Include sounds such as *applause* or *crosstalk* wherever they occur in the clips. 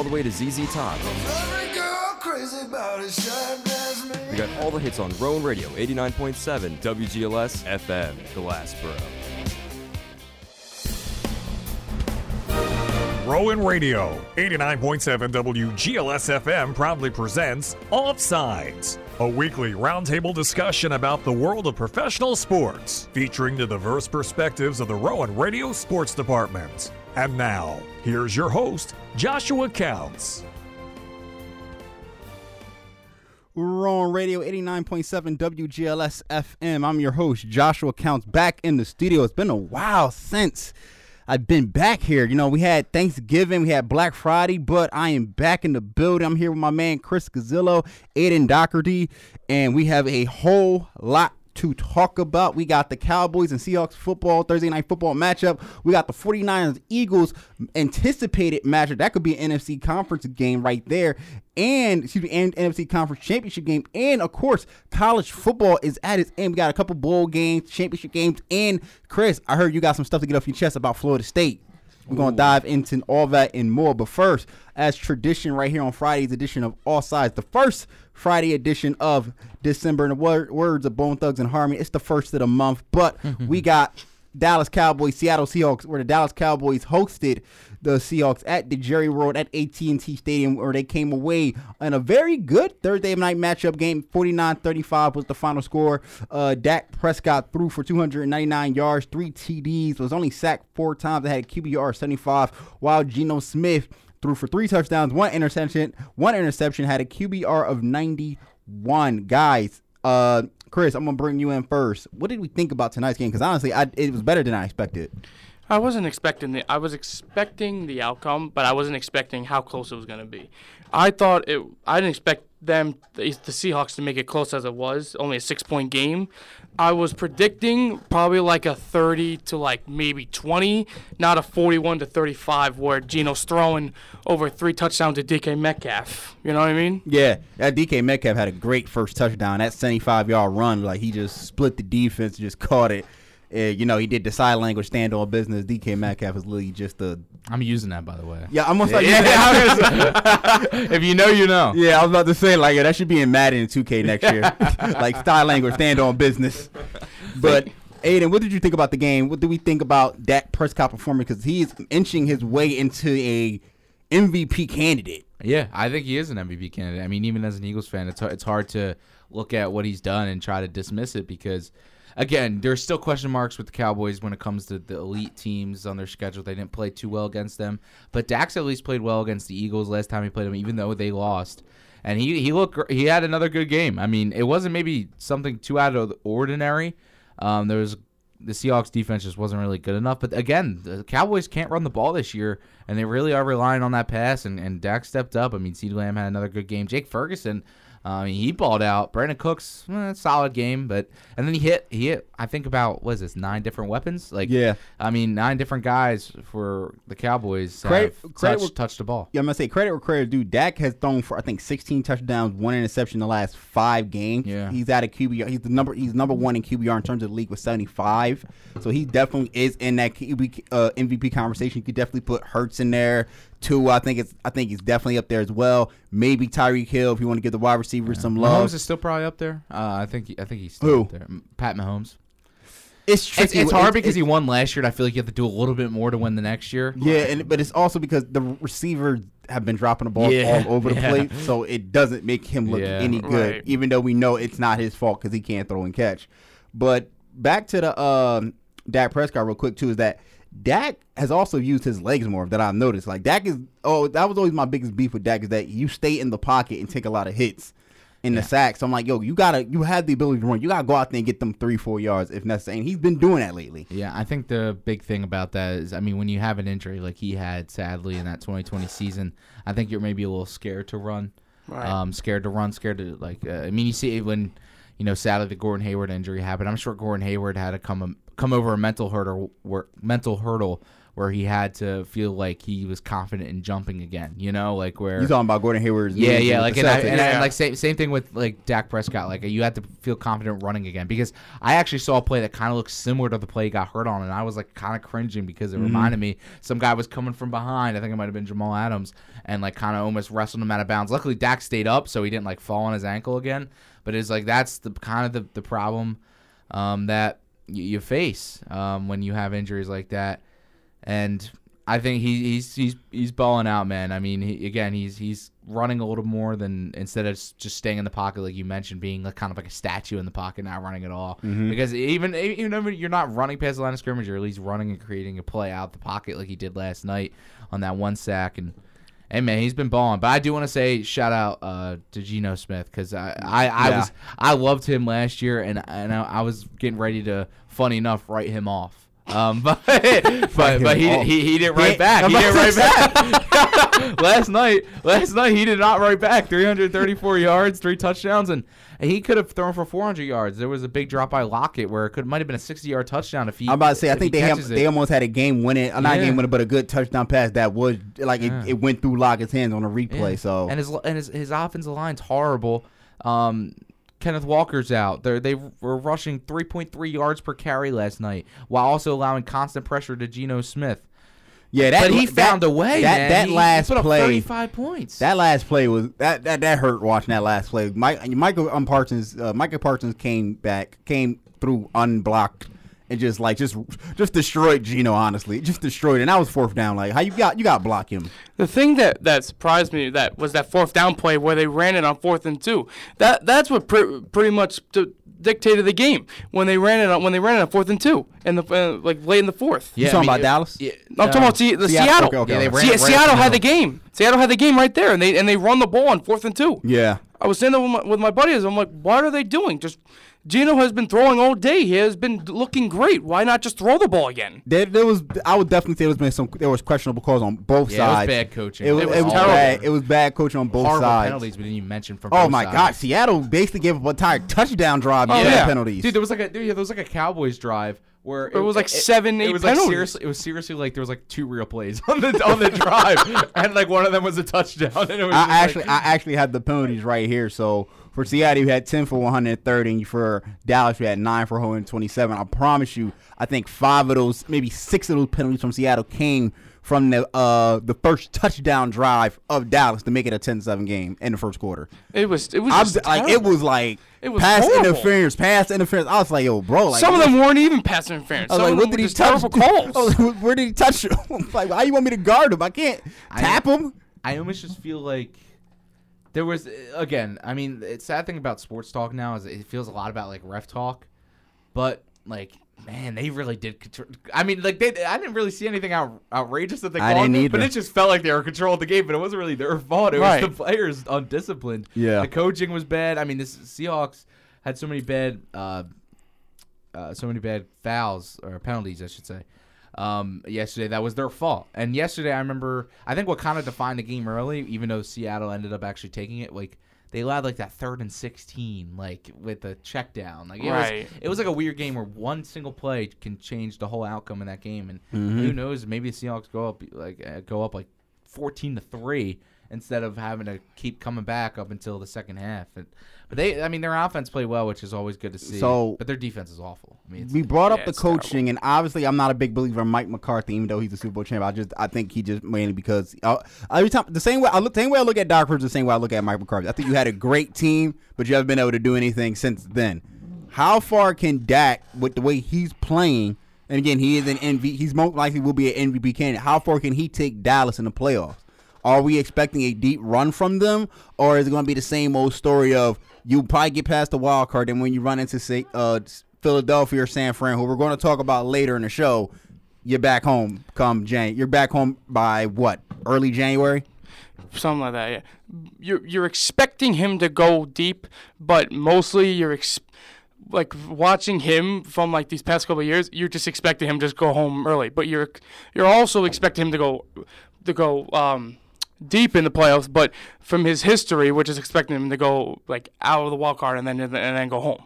all the way to ZZ Top. We got all the hits on Rowan Radio 89.7 WGLS FM, Glassboro. Rowan Radio 89.7 WGLS FM proudly presents Offsides, a weekly roundtable discussion about the world of professional sports, featuring the diverse perspectives of the Rowan Radio Sports Department. And now, here's your host, Joshua Counts. We're on Radio 89.7 WGLS FM. I'm your host, Joshua Counts, back in the studio. It's been a while since I've been back here. You know, we had Thanksgiving, we had Black Friday, but I am back in the building. I'm here with my man Chris Gazzilo, Aidan Dougherty, and we have a whole lot to talk about. We got the Cowboys and Seahawks football, Thursday night football matchup. We got the 49ers Eagles anticipated matchup. That could be an NFC conference game right there. And excuse me, and NFC conference championship game. And of course, college football is at its end. We got a couple bowl games, championship games. And Chris, I heard you got some stuff to get off your chest about Florida State. We're going to dive into all that and more. But first, as tradition right here on Friday's edition of Offsides, the first Friday edition of December. In the word, words of Bone Thugs-n-Harmony, it's the first of the month. But we got Dallas Cowboys, Seattle Seahawks, where the Dallas Cowboys hosted the Seahawks at the Jerry World at AT&T Stadium, where they came away in a very good Thursday night matchup game. 49-35 was the final score. Uh, Dak Prescott threw for 299 yards, three TDs, was only sacked four times. They had a QBR 75, while Geno Smith threw for three touchdowns, one interception, one interception, had a QBR of 91. Guys, uh, Chris, I'm gonna bring you in first. What did we think about tonight's game? Because honestly, I, it was better than I expected. I wasn't expecting the I was expecting the outcome, but I wasn't expecting how close it was going to be. I thought it I didn't expect them the, Seahawks to make it close as it was, only a 6-point game. I was predicting probably like a 30 to like maybe 20, not a 41 to 35 where Geno's throwing over three touchdowns to DK Metcalf. You know what I mean? Yeah, that DK Metcalf had a great first touchdown. That 75 yard run, like he just split the defense, just caught it. Uh, you know, he did the side language stand on business. DK Metcalf is literally just a. I'm using that, by the way. Yeah, I'm gonna start Yeah, *laughs* if you know, you know. Yeah, I was about to say like yeah, that should be in Madden 2K next year, *laughs* like style language, stand on business. But Aidan, what did you think about the game? What do we think about Dak Prescott performance? Because he's inching his way into a MVP candidate. Yeah, I think he is an MVP candidate. I mean, even as an Eagles fan, it's it's hard to look at what he's done and try to dismiss it because, again, there's still question marks with the Cowboys when it comes to the elite teams on their schedule. They didn't play too well against them, but Dax at least played well against the Eagles last time he played them, even though they lost. And he he looked he had another good game. I mean, it wasn't maybe something too out of the ordinary. Um, there was the Seahawks defense just wasn't really good enough. But again, the Cowboys can't run the ball this year, and they really are relying on that pass. And, and Dak stepped up. I mean, CeeDee Lamb had another good game. Jake Ferguson, I mean, he balled out. Brandin Cooks, eh, solid game, but and then he hit he hit. I think about what is this nine different weapons? Like Yeah. I mean nine different guys for the Cowboys Credit- credit touched, where- touched the ball. Yeah, I'm gonna say credit where credit due. Dak has thrown for I think 16 touchdowns, one interception in the last five games. Yeah. he's at a QBR. He's the number. He's number one in QBR in terms of the league with 75. So he definitely is in that QB, uh, MVP conversation. You could definitely put Hurts in there too. I think it's. I think he's definitely up there as well. Maybe Tyreek Hill if you want to give the wide receivers some love. Mahomes is still probably up there. Uh, I think I think he's still Who? up there. Pat Mahomes. it's It's, tricky. it's hard because it's- he won last year. and I feel like you have to do a little bit more to win the next year. Yeah, and but it's also because the receivers have been dropping the ball Yeah, all over the *laughs* yeah. place, so it doesn't make him look Yeah. any good. Right. Even though we know it's not his fault because he can't throw and catch. But back to the um, Dak Prescott real quick too is that Dak has also used his legs more that I've noticed. Like Dak is oh that was always my biggest beef with Dak is that you stay in the pocket and take a lot of hits. In the sack, so I'm like, yo, you gotta, you have the ability to run. You gotta go out there and get them three, four yards if necessary. And he's been doing that lately. Yeah, I think the big thing about that is, I mean, when you have an injury like he had, sadly, in that 2020 season, I think you're maybe a little scared to run. Right. Um, scared to run, scared to like. Uh, I mean, you see when, you know, sadly the Gordon Hayward injury happened. I'm sure Gordon Hayward had to come come over a mental hurdle, where, mental hurdle where he had to feel like he was confident in jumping again. You know, like where You talking about Gordon Hayward's? yeah, yeah, like and, I, Celtics. and, I- Yeah. like same same thing with like Dak Prescott. Like you had to feel confident running again because I actually saw a play that kind of looked similar to the play he got hurt on, and I was like kind of cringing because it Mm-hmm. reminded me some guy was coming from behind. I think it might have been Jamal Adams, and like kind of almost wrestled him out of bounds. Luckily, Dak stayed up, so he didn't like fall on his ankle again. But it's like that's the kind of the the problem um, that you, you face um, when you have injuries like that, and I think he, he's he's he's balling out, man. I mean, he, again, he's he's running a little more than instead of just staying in the pocket, like you mentioned, being like kind of like a statue in the pocket, not running at all. Because even even if you're not running past the line of scrimmage, you're at least running and creating a play out the pocket, like he did last night on that one sack. And hey, man, he's been balling. But I do want to say shout out uh, to Geno Smith because I I, I Yeah. was I loved him last year, and and I, I was getting ready to, funny enough, write him off. Um, *laughs* but but, but he, he he didn't write back. He didn't write *laughs* back. *laughs* last night, last night he did not write back. 334 yards, three touchdowns, and, he could have thrown for 400 yards. There was a big drop by Lockett where it could might have been a 60 yard touchdown if he. I'm about to say, I think they have, they almost had a game winning, uh, not a Yeah. game winner, but a good touchdown pass that was like Yeah. it, it went through Lockett's hands on a replay. Yeah. So and his and his his offensive line's horrible. Um, Kenneth Walker's out. They they were rushing 3.3 yards per carry last night, while also allowing constant pressure to Geno Smith. yeah, that but he that- found a way. That man. that He- last he put up play, 35 points. that last play was that that, that hurt watching that last play. Mike, Michael um, Parsons, uh, Michael Parsons came back, came through unblocked. And just like just just destroyed Geno, honestly, just destroyed. And I was fourth down. Like how you got you got to block him. The thing that, that surprised me that was that fourth down play where they ran it on fourth and two. That that's what pre- pretty much d- dictated the game when they ran it on when they ran it on fourth and two and the uh, like late in the fourth. You talking about Dallas? Yeah, No, I'm talking about the Seattle. Seattle. Okay, okay, Yeah, they ran Se- it Seattle had the game. Seattle had the game right there, and they and they run the ball on fourth and two. Yeah, I was saying that with my, with my buddies. I'm like, what are they doing? Just Geno has been throwing all day. He has been looking great. Why not just throw the ball again? there, there was. I would definitely say there was been some. There was questionable calls on both Yeah, it was sides. bad coaching. It was, It it was was, terrible. bad. It was bad coaching on both horrible sides. penalties we didn't even mention from. Oh both my sides. God! Seattle basically gave up an entire touchdown drive Oh, because of yeah. penalties. Dude, there was like a dude, yeah, there was like a Cowboys drive where It was like seven, It eight was like seriously, it was seriously like there was like two real plays *laughs* on the on the drive, and like one of them was a touchdown. And it was I actually, like, I actually had the penalties right here. So for Seattle, you had ten for 130, and for Dallas, you had nine for 127. I promise you, I think five of those, maybe six of those penalties from Seattle came from the uh the first touchdown drive of Dallas to make it a 10-7 game in the first quarter. It was it was I'm just like it was like It was pass horrible. interference, pass interference. I was like, yo, bro, like Some of them weren't even pass interference. I was Some like, what did he touch? terrible calls. *laughs* I was like, where did he touch him? *laughs* like, how you want me to guard him? I can't tap him. I almost just feel like there was again. I mean, the sad thing about sports talk now is it feels a lot about like ref talk, but like. Man, they really did. Control, I mean, like they. I didn't really see anything out, outrageous that they I called, didn't but it just felt like they were controlling the game. But it wasn't really their fault. It Right. was the players undisciplined. Yeah. the coaching was bad. I mean, this Seahawks had so many bad, uh, uh, so many bad fouls or penalties, I should say. Um, yesterday that was their fault. And yesterday, I remember, I think what kind of defined the game early, even though Seattle ended up actually taking it, like they allowed like that third and sixteen, like with a check down. Like it Right. was, it was like a weird game where one single play can change the whole outcome in that game. And Mm-hmm. who knows, maybe the Seahawks go up like uh, go up like fourteen to three instead of having to keep coming back up until the second half. And, but they, I mean, their offense played well, which is always good to see. So- but their defense is awful. I mean, We brought up Yeah, the it's terrible. coaching, and obviously, I'm not a big believer in Mike McCarthy, even though he's a Super Bowl champ. I just, I think he just mainly because uh, every time the same way I look, same way I look at Doc Rivers, the same way I look at Mike McCarthy. I think you had a great team, but you haven't been able to do anything since then. How far can Dak, with the way he's playing, and again, he is an MVP. He's most likely will be an MVP candidate. How far can he take Dallas in the playoffs? Are we expecting a deep run from them, or is it going to be the same old story of you probably get past the wild card, and when you run into say, uh, Philadelphia or San Fran, who we're going to talk about later in the show, you're back home come Jan. You're back home by what? Early January. something like that. Yeah, you're you're expecting him to go deep, but mostly you're ex- like watching him from like these past couple years. You're just expecting him to just go home early, but you're you're also expecting him to go to go um, deep in the playoffs. But from his history, we're just expecting him to go like out of the wild card and then and then go home.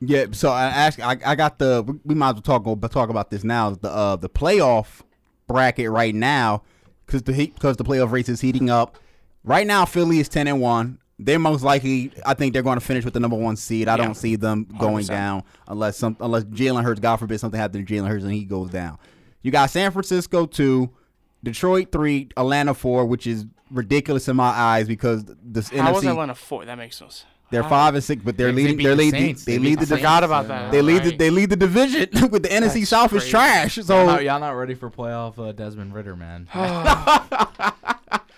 Yeah, so I asked. I, I got the. We might as well talk talk about this now. The uh, the playoff bracket right now because the because the playoff race is heating up. Right now, Philly is ten and one. They're most likely. I think they're going to finish with the number one seed. I Yeah. don't see them going 100%. down unless some unless Jalen Hurts, God forbid, something happens to Jalen Hurts and he goes down. You got San Francisco two, Detroit three, Atlanta four, which is ridiculous in my eyes because the How was NFC Atlanta four? That makes sense. they're How- five and six, but they're they leading. beat They're the leading. Saints. They They lead beat the. the Forgot about that. They lead. The, they lead the division *laughs* with the NFC That's South is crazy. trash. Y'all So not, y'all not ready for playoff uh, Desmond Ridder, man. *sighs*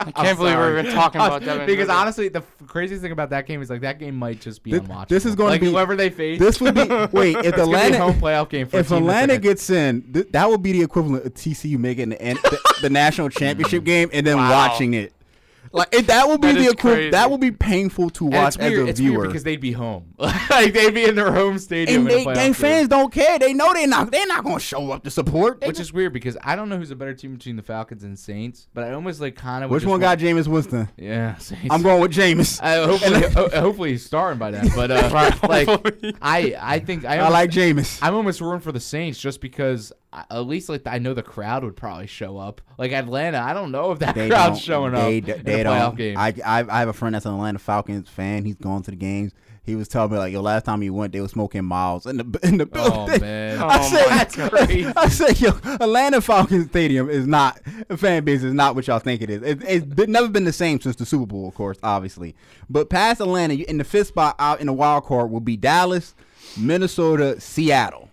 I can't believe we're even talking about *laughs* that. because honestly, the f- craziest thing about that game is like that game might just be Thi- unwatchable. this is gonna be- whoever they face. this would be *laughs* wait if it's gonna be a Atlanta home playoff game. For if a team that's Atlanta like gets in, th- that would be the equivalent of TCU making the, the, the national championship game and then Wow. watching it. Like it, that will be That the equivalent. That will be painful to and watch it's weird. as a it's viewer. because they'd be home. *laughs* like they'd be in their home stadium. and they, playoff they game. fans don't care. They know they're not. They're not going to show up to support. They Which just- is weird because I don't know who's a better team between the Falcons and Saints, but I almost like kind of. which one got Jameis Winston? Yeah, *laughs* Saints. I'm going with Jameis. I, hopefully, ho- hopefully he's starting by then. *laughs* But uh, like, I, I think I, I like Jameis. I'm almost rooting for the Saints just because at least like I know the crowd would probably show up. Like Atlanta, I don't know if that They crowd's showing they, up They a don't. game. I, I I have a friend that's an Atlanta Falcons fan. He's going to the games. He was telling me like, yo, last time he went, they were smoking miles in the *laughs* in the oh building. man, *laughs* I Oh said, that's crazy. I *laughs* said, yo, Atlanta Falcons Stadium is not a fan base is not what y'all think it is. It, it's been, never been the same since the Super Bowl, of course, obviously. But past Atlanta, in the fifth spot out in the wild card will be Dallas, Minnesota, Seattle.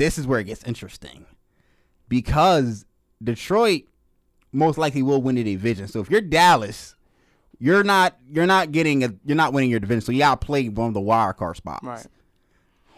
This is where it gets interesting because Detroit most likely will win the division. So if you're Dallas, you're not you're not getting a you're not winning your division. So you gotta play one of the wild card spots. Right.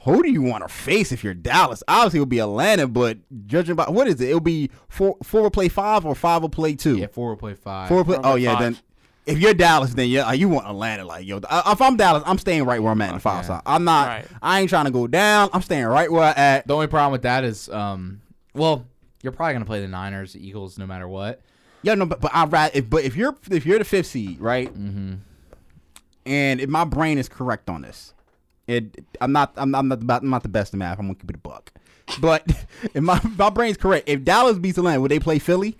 Who do you want to face if you're Dallas? Obviously, it would be Atlanta, but judging by what is it? It'll be four four will play five or five will play two. yeah, four will play five. four will play. Four will Oh play yeah, five. then if you're Dallas, then yeah, you want Atlanta. Like yo, if I'm Dallas, I'm staying right where I'm at in the five yeah. side. I'm not. Right. I ain't trying to go down. I'm staying right where I at. The only problem with that is, um, well, you're probably gonna play the Niners, the Eagles, no matter what. Yeah, no, but but I rather if but if you're if you're the fifth seed, right? Mm-hmm. And if my brain is correct on this, it I'm not I'm, I'm not the, I'm not the best in math. I'm gonna keep it a buck. But *laughs* if my my brain's correct, if Dallas beats Atlanta, would they play Philly?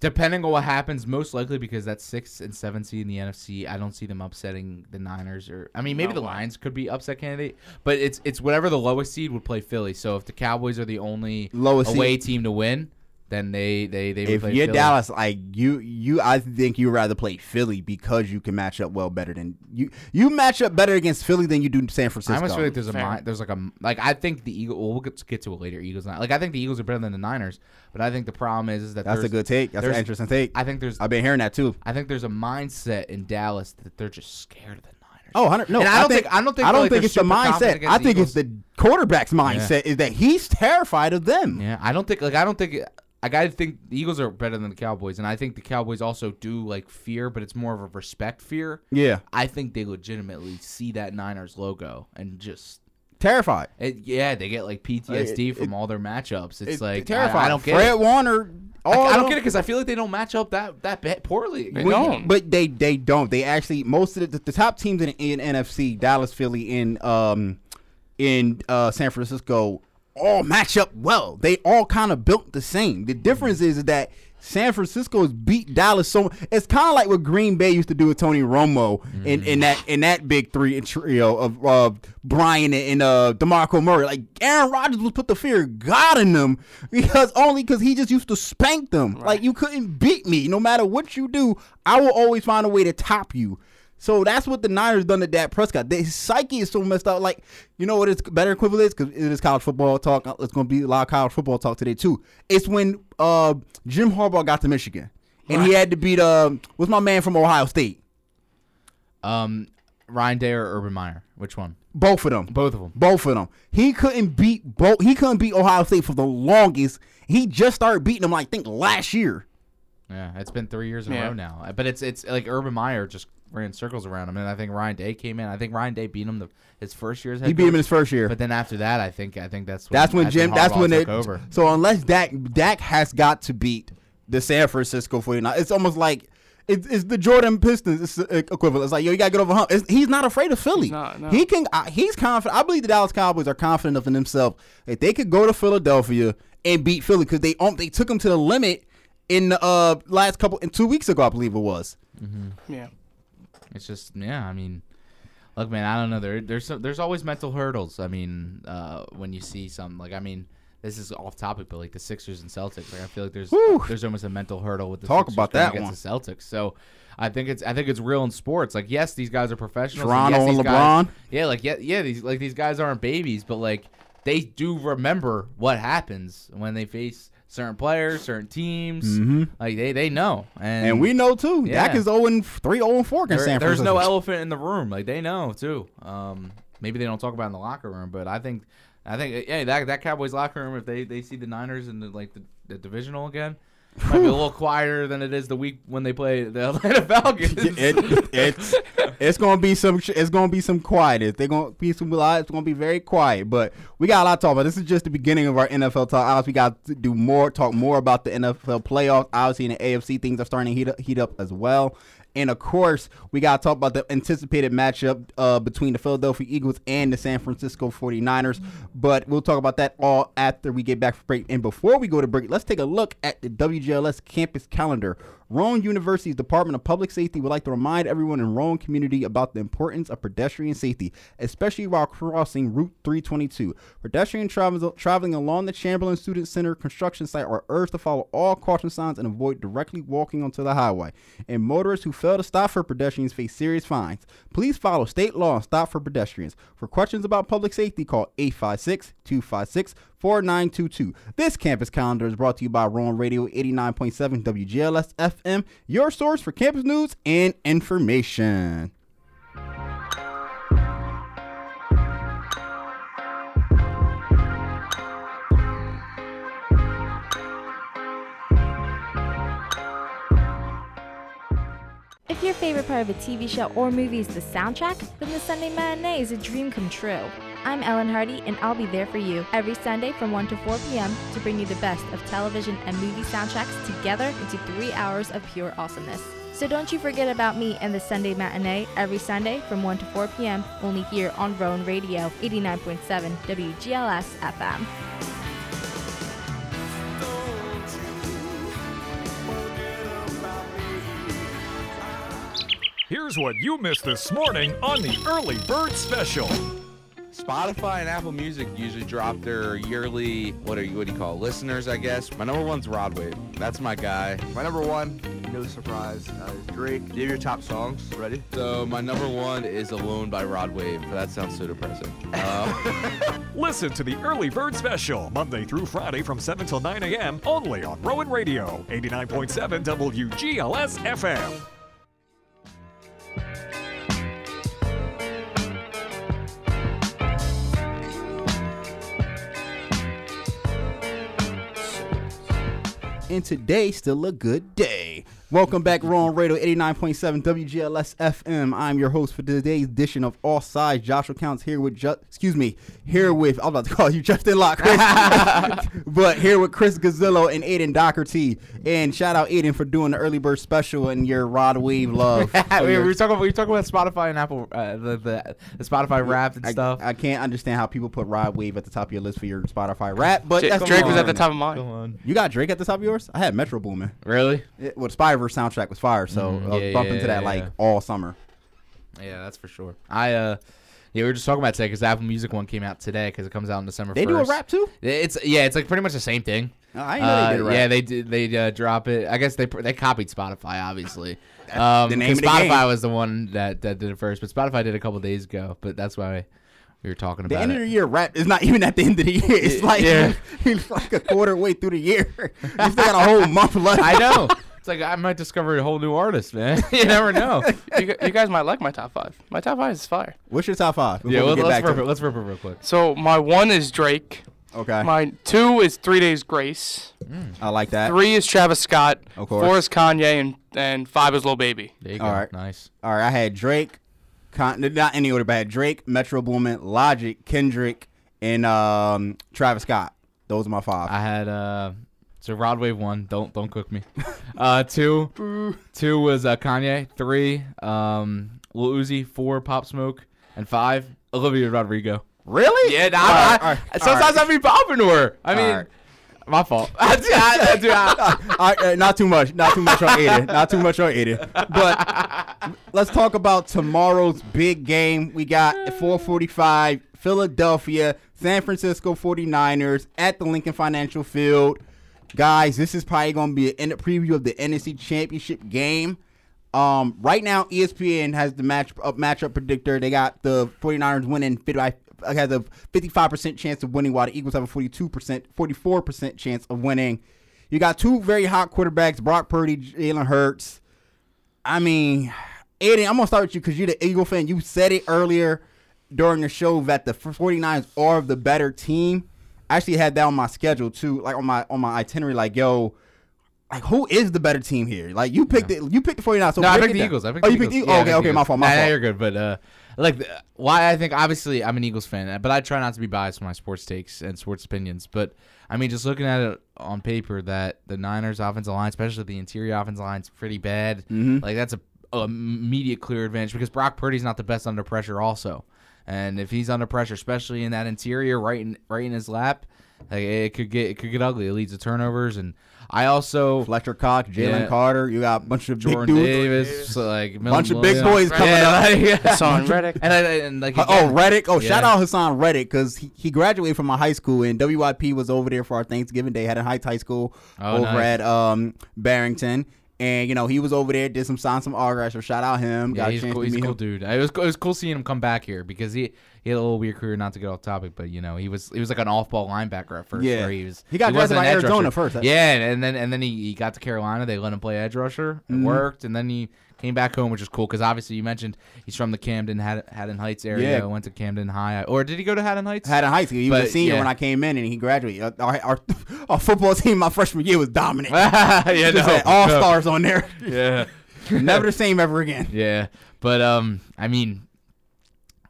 Depending on what happens, most likely because that's six and seven seed in the NFC. I don't see them upsetting the Niners or I mean maybe No the. Lions could be upset candidate, but it's it's whatever the lowest seed would play Philly. So if the Cowboys are the only Lowest away seed. team to win, then they they they would If you're Philly. Dallas, like you you I think you'd rather play Philly because you can match up well better than you you match up better against Philly than you do San Francisco. I almost feel like there's a Fair. mi- there's like a like I think the Eagle. Well, we'll get to, get to it later. Eagles not like I think the Eagles are better than the Niners, but I think the problem is is that That's a good take. That's an interesting take. I think there's I've been hearing that too. I think there's a mindset in Dallas that they're just scared of the Niners. Oh, 100, no. And I don't think- I don't think I don't like think it's the mindset. I the think it's the quarterback's mindset is that he's terrified of them. Yeah, I don't think like I don't think I gotta think the Eagles are better than the Cowboys, and I think the Cowboys also do like fear, but it's more of a respect fear. Yeah, I think they legitimately see that Niners logo and just terrified. it, yeah, they get like PTSD it- from all their matchups. It's, It's like terrified. I, I don't get Fred it. Warner. I, I don't get it because I feel like they don't match up that that bad poorly. They We- don't. But they they don't. They actually most of the, the top teams in, in NFC, Dallas, Philly, in um in uh San Francisco, all match up well. They all kind of built the same. The difference is that San Francisco has beat Dallas so it's kind of like what Green Bay used to do with Tony Romo in, in that in that big three trio of uh, Brian and uh, Demarco Murray. Like Aaron Rodgers was put the fear of God in them *laughs* because only because he just used to spank them. Like you couldn't beat me no matter what you do. I will always find a way to top you. So that's what the Niners done to Dak Prescott. His psyche is so messed up. Like, you know what its better equivalent is? Because it is college football talk. It's going to be a lot of college football talk today, too. It's when uh, Jim Harbaugh got to Michigan. And he had to beat, uh, what's my man from Ohio State? Um, Ryan Day or Urban Meyer, which one? Both of them. Both of them. Both of them. He couldn't beat both. He couldn't beat Ohio State for the longest. He just started beating them, like, I think, last year. Yeah, it's been three years in a row now. But it's it's like Urban Meyer just ran circles around him, and I think Ryan Day came in. I think Ryan Day beat him the his first year as head He beat him in his first year. But then after that, I think I think that's when, That's when Jim. That's Harbaugh when took it. over. So unless Dak, Dak has got to beat the San Francisco 49. It's almost like it's, it's the Jordan Pistons it's equivalent. It's like yo, you gotta get over the hump. It's, he's not afraid of Philly. He's not, no. He can. Uh, he's confident. I believe the Dallas Cowboys are confident enough in themselves that they could go to Philadelphia and beat Philly because they um, they took them to the limit in the uh, last couple in two weeks ago, I believe it was. Yeah. It's just yeah. I mean, look, man. I don't know. There, there's there's always mental hurdles. I mean, uh, when you see something like I mean, this is off topic, but like the Sixers and Celtics, like I feel like there's Whew. there's almost a mental hurdle with the Talk Sixers about that against the Celtics. So. I think it's I think it's real in sports. Like yes, these guys are professionals. and Toronto yes, and these guys- LeBron. yeah, like yeah, yeah. These like these guys aren't babies, but like they do remember what happens when they face certain players, certain teams. Mm-hmm. Like they they know, and. And we know too. Yeah. Dak is 0 and 3 0 and 4 against there- San there's no elephant in the room. Like they know too. Um, maybe they don't talk about it in the locker room, but I think, I think, yeah, that that Cowboys locker room, if they, they see the Niners in the like the, the divisional again, might be a little quieter than it is the week when they play the *laughs* Atlanta Falcons. it, it's it's gonna be some it's gonna be some quiet. They're gonna be some. It's gonna be very quiet. But we got a lot to talk about. This is just the beginning of our NFL talk. Obviously, we got to do more, talk more about the NFL playoffs. Obviously, in the AFC, things are starting to heat up, heat up as well. And of course, we got to talk about the anticipated matchup uh, between the Philadelphia Eagles and the San Francisco 49ers. But we'll talk about that all after we get back from break. And before we go to break, let's take a look at the WGLS campus calendar. Rowan University's Department of Public Safety would like to remind everyone in Rowan community about the importance of pedestrian safety, especially while crossing Route 322. Pedestrian travel- traveling along the Chamberlain Student Center construction site are urged to follow all caution signs and avoid directly walking onto the highway. And motorists who fail to stop for pedestrians face serious fines. Please follow state law and stop for pedestrians. For questions about public safety, call 856 256 4922. This campus calendar is brought to you by Rowan Radio 89.7 WGLS FM, your source for campus news and information. If your favorite part of a TV show or movie is the soundtrack, then the Sunday matinee is a dream come true. I'm Ellen Hardy, and I'll be there for you every Sunday from 1 to 4 p.m. to bring you the best of television and movie soundtracks together into three hours of pure awesomeness. So don't you forget about me and the Sunday matinee every Sunday from 1 to 4 p.m. only here on Rowan Radio 89.7 WGLS FM. Here's what you missed this morning on the Early Bird Special. Spotify and Apple Music usually drop their yearly what are you what do you call it, listeners? I guess my number one's Rod Wave. That's my guy. My number one, no surprise, uh, Drake. Do you have your top songs ready? So my number one is Alone by Rod Wave. That sounds so depressing. Uh, *laughs* Listen to the Early Bird Special Monday through Friday from 7 till 9 a.m. only on Rowan Radio 89.7 WGLS FM. And today, still a good day. Welcome back, Rowan Radio 89.7 WGLS FM. I'm your host for today's edition of Offsides. Joshua Counts here with, Ju- excuse me, here with, I'm about to call you *laughs* Justin Locke, Chris. *laughs* but here with Chris Gazzilo and Aidan Dougherty. And shout out Aidan for doing the early bird special and your Rod Wave love. *laughs* we, for your- were talking about we were talking about Spotify and Apple uh, the, the the Spotify rap and I, stuff. I can't understand how people put Rod Wave at the top of your list for your Spotify rap, but J- that's Drake was at the top of mine. You got Drake at the top of yours? I had Metro Boomin. Really? It, well, the Soundtrack was fire, so I was yeah, bumping yeah, to that yeah, like all summer. Yeah, that's for sure. I uh, yeah, we were just talking about today because the Apple Music one came out today because it comes out on December. They do a rap too. It's yeah, it's like pretty much the same thing. Oh, I didn't know they did a Uh, rap. Yeah, they did. They uh, drop it. I guess they they copied Spotify, obviously. *laughs* Um, the name of the Spotify game. was the one that, that did it first, but Spotify did it a couple days ago. But that's why we were talking about The end it. of the year rap is not *laughs* even at the end of the year. It's like Yeah. *laughs* it's like a quarter way through the year. You still got a whole month left. I know. It's like I might discover a whole new artist, man. *laughs* you never know. *laughs* you, gu- you guys might like my top five. My top five is fire. What's your top five? before yeah, we well, get let's back to rip it. it? Let's rip it real quick. So my one is Drake. Okay, My two is Three Days Grace. I like that. Three is Travis Scott. Of course. Four is Kanye, and and five is Lil Baby. There you go. right. Nice. All right, I had Drake, Con- not any order, but I had Drake, Metro Boomin, Logic, Kendrick, and um, Travis Scott. Those are my five. I had uh, so Rod Wave one. Don't don't cook me. *laughs* Uh, two, two was uh, Kanye. Three, um, Lil Uzi. Four, Pop Smoke, and five, Olivia Rodrigo. really? Yeah, nah, All right, I, all right, all sometimes right. I be popping to her. I mean, right. My fault. *laughs* Dude, I- dude, I- *laughs* All right, not too much. Not too much on Aidan. Not too much on Aidan. But let's talk about tomorrow's big game. We got 445 Philadelphia, San Francisco 49ers at the Lincoln Financial Field. Guys, this is probably going to be a preview of the NFC Championship game. Um, right now, ESPN has the match up matchup predictor. They got the 49ers winning 50, has a 55% chance of winning, while the Eagles have a 42%, 44% chance of winning. You got two very hot quarterbacks, Brock Purdy, Jalen Hurts. I mean, Aidan, I'm going to start with you because you're the Eagle fan. You said it earlier during the show that the 49ers are the better team. I actually had that on my schedule too, like on my on my itinerary, like, yo, like who is the better team here? Like you picked it, you picked the 49ers. So no, I picked the down. Eagles. I picked oh, the you picked the Eagles. Eagles. Yeah, okay, okay, my Eagles. fault, my Nah, fault. You're good, but uh, like the- why I think obviously I'm an Eagles fan, but I try not to be biased with my sports takes and sports opinions. But I mean, just looking at it on paper, that the Niners' offensive line, especially the interior offensive line, is pretty bad. Mm-hmm. Like that's a, a immediate clear advantage because Brock Purdy's not the best under pressure, also. And if he's under pressure, especially in that interior, right in right in his lap, like it could get it could get ugly. It leads to turnovers, and I also Fletcher Cox, Jalen Yeah. Carter. You got a bunch of Jordan big dudes. Davis, so like Bunch of big boys coming yeah, up. like, yeah. Haason *laughs* Reddick. And, I, and like again, *laughs* oh, Reddick. Oh, shout out Haason Reddick because he, he graduated from my high school and WIP was over there for our Thanksgiving Day. Haddon Heights High School Oh, over nice. at um, Barrington. And, you know, he was over there, did some sign some autographs. So shout out him. Yeah, got he's a a chance cool, he's a cool him. dude. It was it was cool seeing him come back here because he he had a little weird career. Not to get off topic, but you know he was he was like an off ball linebacker at first. Yeah. he was He got drafted by Arizona rusher. first. Yeah, and then and then he, he got to Carolina. They let him play edge rusher. It Mhm. worked, and then he came back home, which is cool because obviously you mentioned he's from the Camden Had- Haddon Heights area. Yeah. Went to Camden High, or did he go to Haddon Heights? Had a high school. He was a senior yeah. when I came in and he graduated. Our, our, *laughs* our football team my freshman year was dominant. *laughs* yeah, no, all no. stars on there. Yeah. *laughs* Never the same ever again. Yeah, but um, I mean,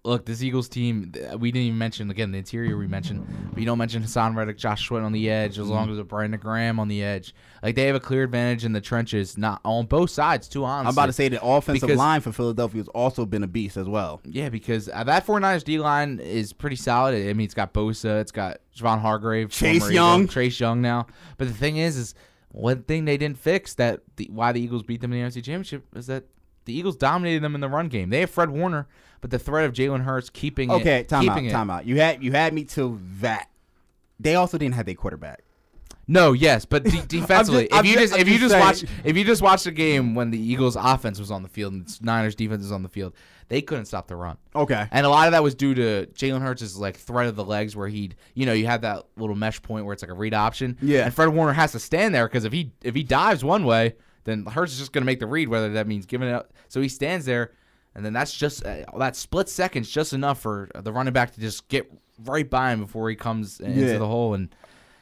look, this Eagles team, we didn't even mention again the interior. We mentioned, but you don't mention Haason Reddick, Josh Sweat on the edge, as Mm-hmm. long as with Brandon Graham on the edge. Like they have a clear advantage in the trenches, not on both sides. Too honestly, I'm about to say the offensive Because- line for Philadelphia has also been a beast as well. Yeah, because uh, that 49ers D line is pretty solid. I mean, it's got Bosa, it's got Javon Hargrave, Chase Young. Eagle, Chase Young now. But the thing is, is one thing they didn't fix that the, why the Eagles beat them in the NFC Championship is that the Eagles dominated them in the run game. They have Fred Warner, but the threat of Jalen Hurts keeping Okay, it, time out, keeping it. time out. You had you had me till that. They also didn't have their quarterback. No, yes, but de- *laughs* defensively, I'm if you just- just if you just just watch if you just watch the game when the Eagles offense was on the field and the Niners defense was on the field, they couldn't stop the run. Okay. And a lot of that was due to Jalen Hurts' like threat of the legs, where he'd, you know, you have that little mesh point where it's like a read option. Yeah. And Fred Warner has to stand there because if he if he dives one way, then Hurts is just going to make the read, whether that means giving it up. So he stands there, and then that's just uh, that split second's just enough for the running back to just get right by him before he comes Yeah. into the hole. And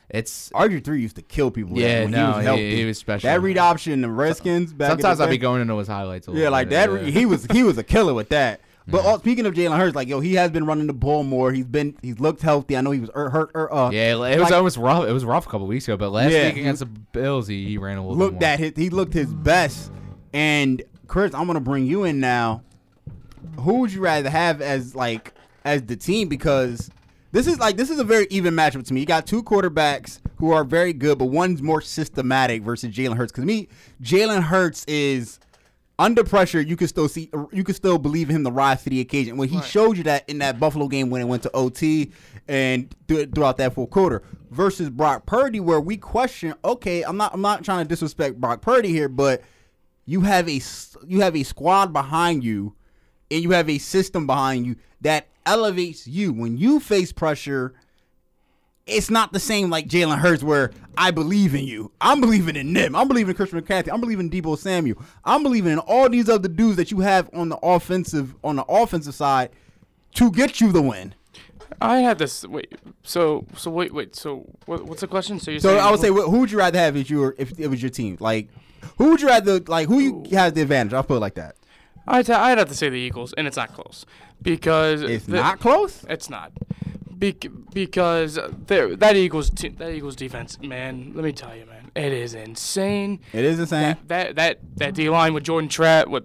it's RG three used to kill people. Yeah, when no, he was he- healthy. he was special. That read option, the Redskins. Back sometimes I'd be going into his highlights. A little Yeah, like that. yeah. He was he was a killer with that. But uh, speaking of Jalen Hurts, like yo, he has been running the ball more. He's been he's looked healthy. I know he was hurt. hurt er, uh, Yeah, it was like- almost rough. It was rough a couple weeks ago, but last Yeah. week against the Bills, he, he ran a little. looked at his he looked his best. And Chris, I'm gonna bring you in now. Who would you rather have as like as the team? Because this is like this is a very even matchup to me. You got two quarterbacks who are very good, but one's more systematic versus Jalen Hurts. Because me, Jalen Hurts is under pressure. You can still see you can still believe in him to rise to the occasion. When he showed you that in that Buffalo game when it went to OT and th- throughout that full quarter versus Brock Purdy, where we question. Okay, I'm not I'm not trying to disrespect Brock Purdy here, but you have a you have a squad behind you and you have a system behind you that elevates you when you face pressure it's not the same like Jalen Hurts where I believe in you. I'm believing in them. I'm believing in Christian McCaffrey. I'm believing in Deebo Samuel. I'm believing in all these other dudes that you have on the offensive on the offensive side to get you the win. I had this. Wait. So so wait wait. So what, what's the question? So you're So I would say, who- wh- who would you rather have if you were if it was your team? Like, who would you rather like? Who you has the advantage? I'll put it like that. I'd, I'd have to say the Eagles, and it's not close because It's the- not close. It's not. Bec- because there that Eagles te- that Eagles defense, man. Let me tell you, man, it is insane. It is insane. That that that, that D line with Jordan Trapp with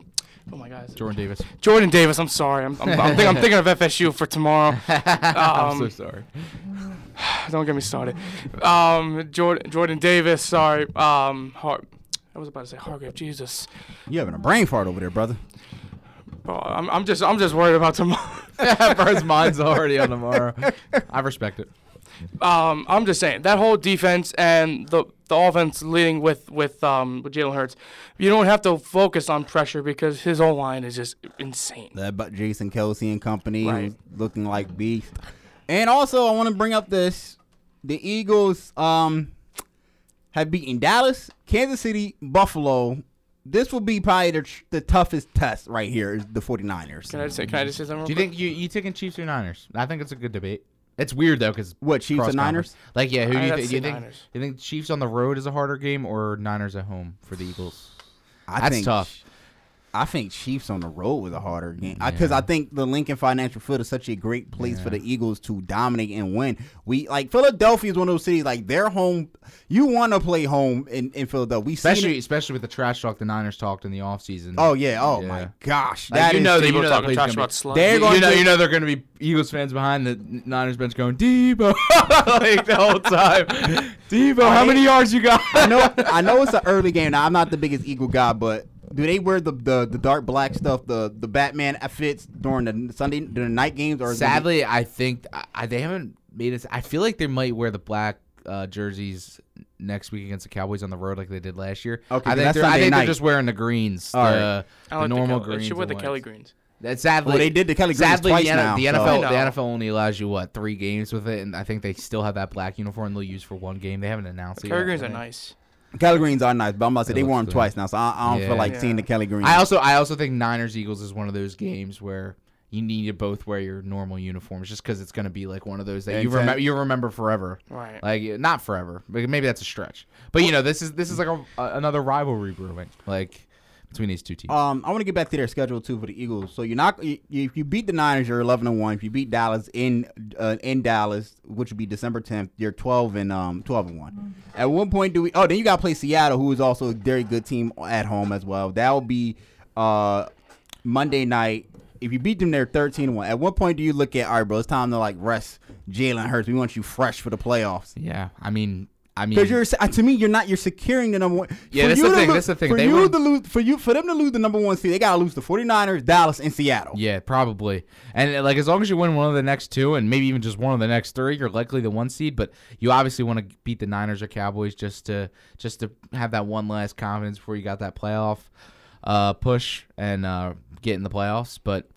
Oh my God. Jordan Davis. Jordan Davis. I'm sorry. I'm, I'm, I'm, think, I'm thinking of *laughs* FSU for tomorrow. *laughs* I'm so Um, sorry. *sighs* Don't get me started. Um, Jordan Jordan Davis. Sorry. Um, Har- I was about to say Hargrave. Jesus. You having a brain fart over there, brother? Bro, I'm, I'm just I'm just worried about tomorrow. *laughs* First mine's already on tomorrow. I respect it. um, I'm just saying that whole defense and the the offense leading with with um with Jalen Hurts, you don't have to focus on pressure because his O line is just insane. That but Jason Kelce and company Right. looking like beast. And also, I want to bring up this: the Eagles um have beaten Dallas, Kansas City, Buffalo. This will be probably the, the toughest test right here. Is the 49ers. Can I just say can I just say something? Real Do you quick? think you you taking Chiefs or Niners? I think it's a good debate. It's weird though because What, Chiefs and Niners? Like yeah, who do you have to think? Do you think Niners. you think Chiefs on the road is a harder game or Niners at home for the Eagles? I That's think, tough. I think Chiefs on the road was a harder game because I, think the Lincoln Financial Field is such a great place for the Eagles to dominate and win. We like Philadelphia is one of those cities like their home. You want to play home in, in Philadelphia. We Especially especially with the trash talk the Niners talked in the offseason. Oh yeah. Oh Yeah. my gosh. Like, That you is- know that you People know that talking trash about slugs. They're You, going you know, to- you know they're going to be Eagles fans behind the Niners bench going Deebo *laughs* like the whole time. *laughs* Deebo, how many yards you got? I know. *laughs* I know it's an early game. Now I'm not the biggest Eagle guy, but do they wear the, the, the dark black stuff, the the Batman fits during the Sunday during the night games? Or is it- Sadly, I think I, I- they haven't made it. I feel like they might wear the black uh, jerseys next week against the Cowboys on the road like they did last year. Okay, I think, that's they're, I Sunday think they're just wearing the greens, All the, right. I the normal the Kelly, greens. Should wear and the Kelly greens. That's sadly. Well, they did the Kelly greens Sadly, twice the, now, the NFL I the. NFL only allows you what three games with it, and I think they still have that black uniform they'll use for one game. They haven't announced it. Kelly yet, greens are nice. Kelly greens are nice, but I'm about to say It they wore them good. twice now, so I, I don't Yeah. feel like Yeah. seeing the Kelly greens. I also I also think Niners Eagles is one of those games where you need to both wear your normal uniforms just because it's going to be like one of those that you Exact- remember you remember forever. Right. Like not forever, but maybe that's a stretch. But you know this is this is like a, a- another rivalry brewing like between these two teams. Um, I want to get back to their schedule too for the Eagles. So you're not you, if you beat the Niners, you're 11 and one. If you beat Dallas in uh, in Dallas, which would be December 10th, you're 12 and um 12 and one. At one point, do we? Oh, then you got to play Seattle, who is also a very good team at home as well. That will be uh Monday night. If you beat them, they're 13 and one. At what point do you look at all right, bro? It's time to like rest Jalen Hurts. We want you fresh for the playoffs. yeah, I mean I mean Because you're uh, to me, you're not. You're securing the number one. Yeah, For that's the thing, lo- that's the thing. For They you were- to lose, for you, for them to lose the number one seed, they gotta lose the 49ers, Dallas, and Seattle. Yeah, probably. And uh, like as long as you win one of the next two, and maybe even just one of the next three, you're likely the one seed. But you obviously want to beat the Niners or Cowboys just to just to have that one last confidence before you got that playoff uh, push and uh, get in the playoffs. But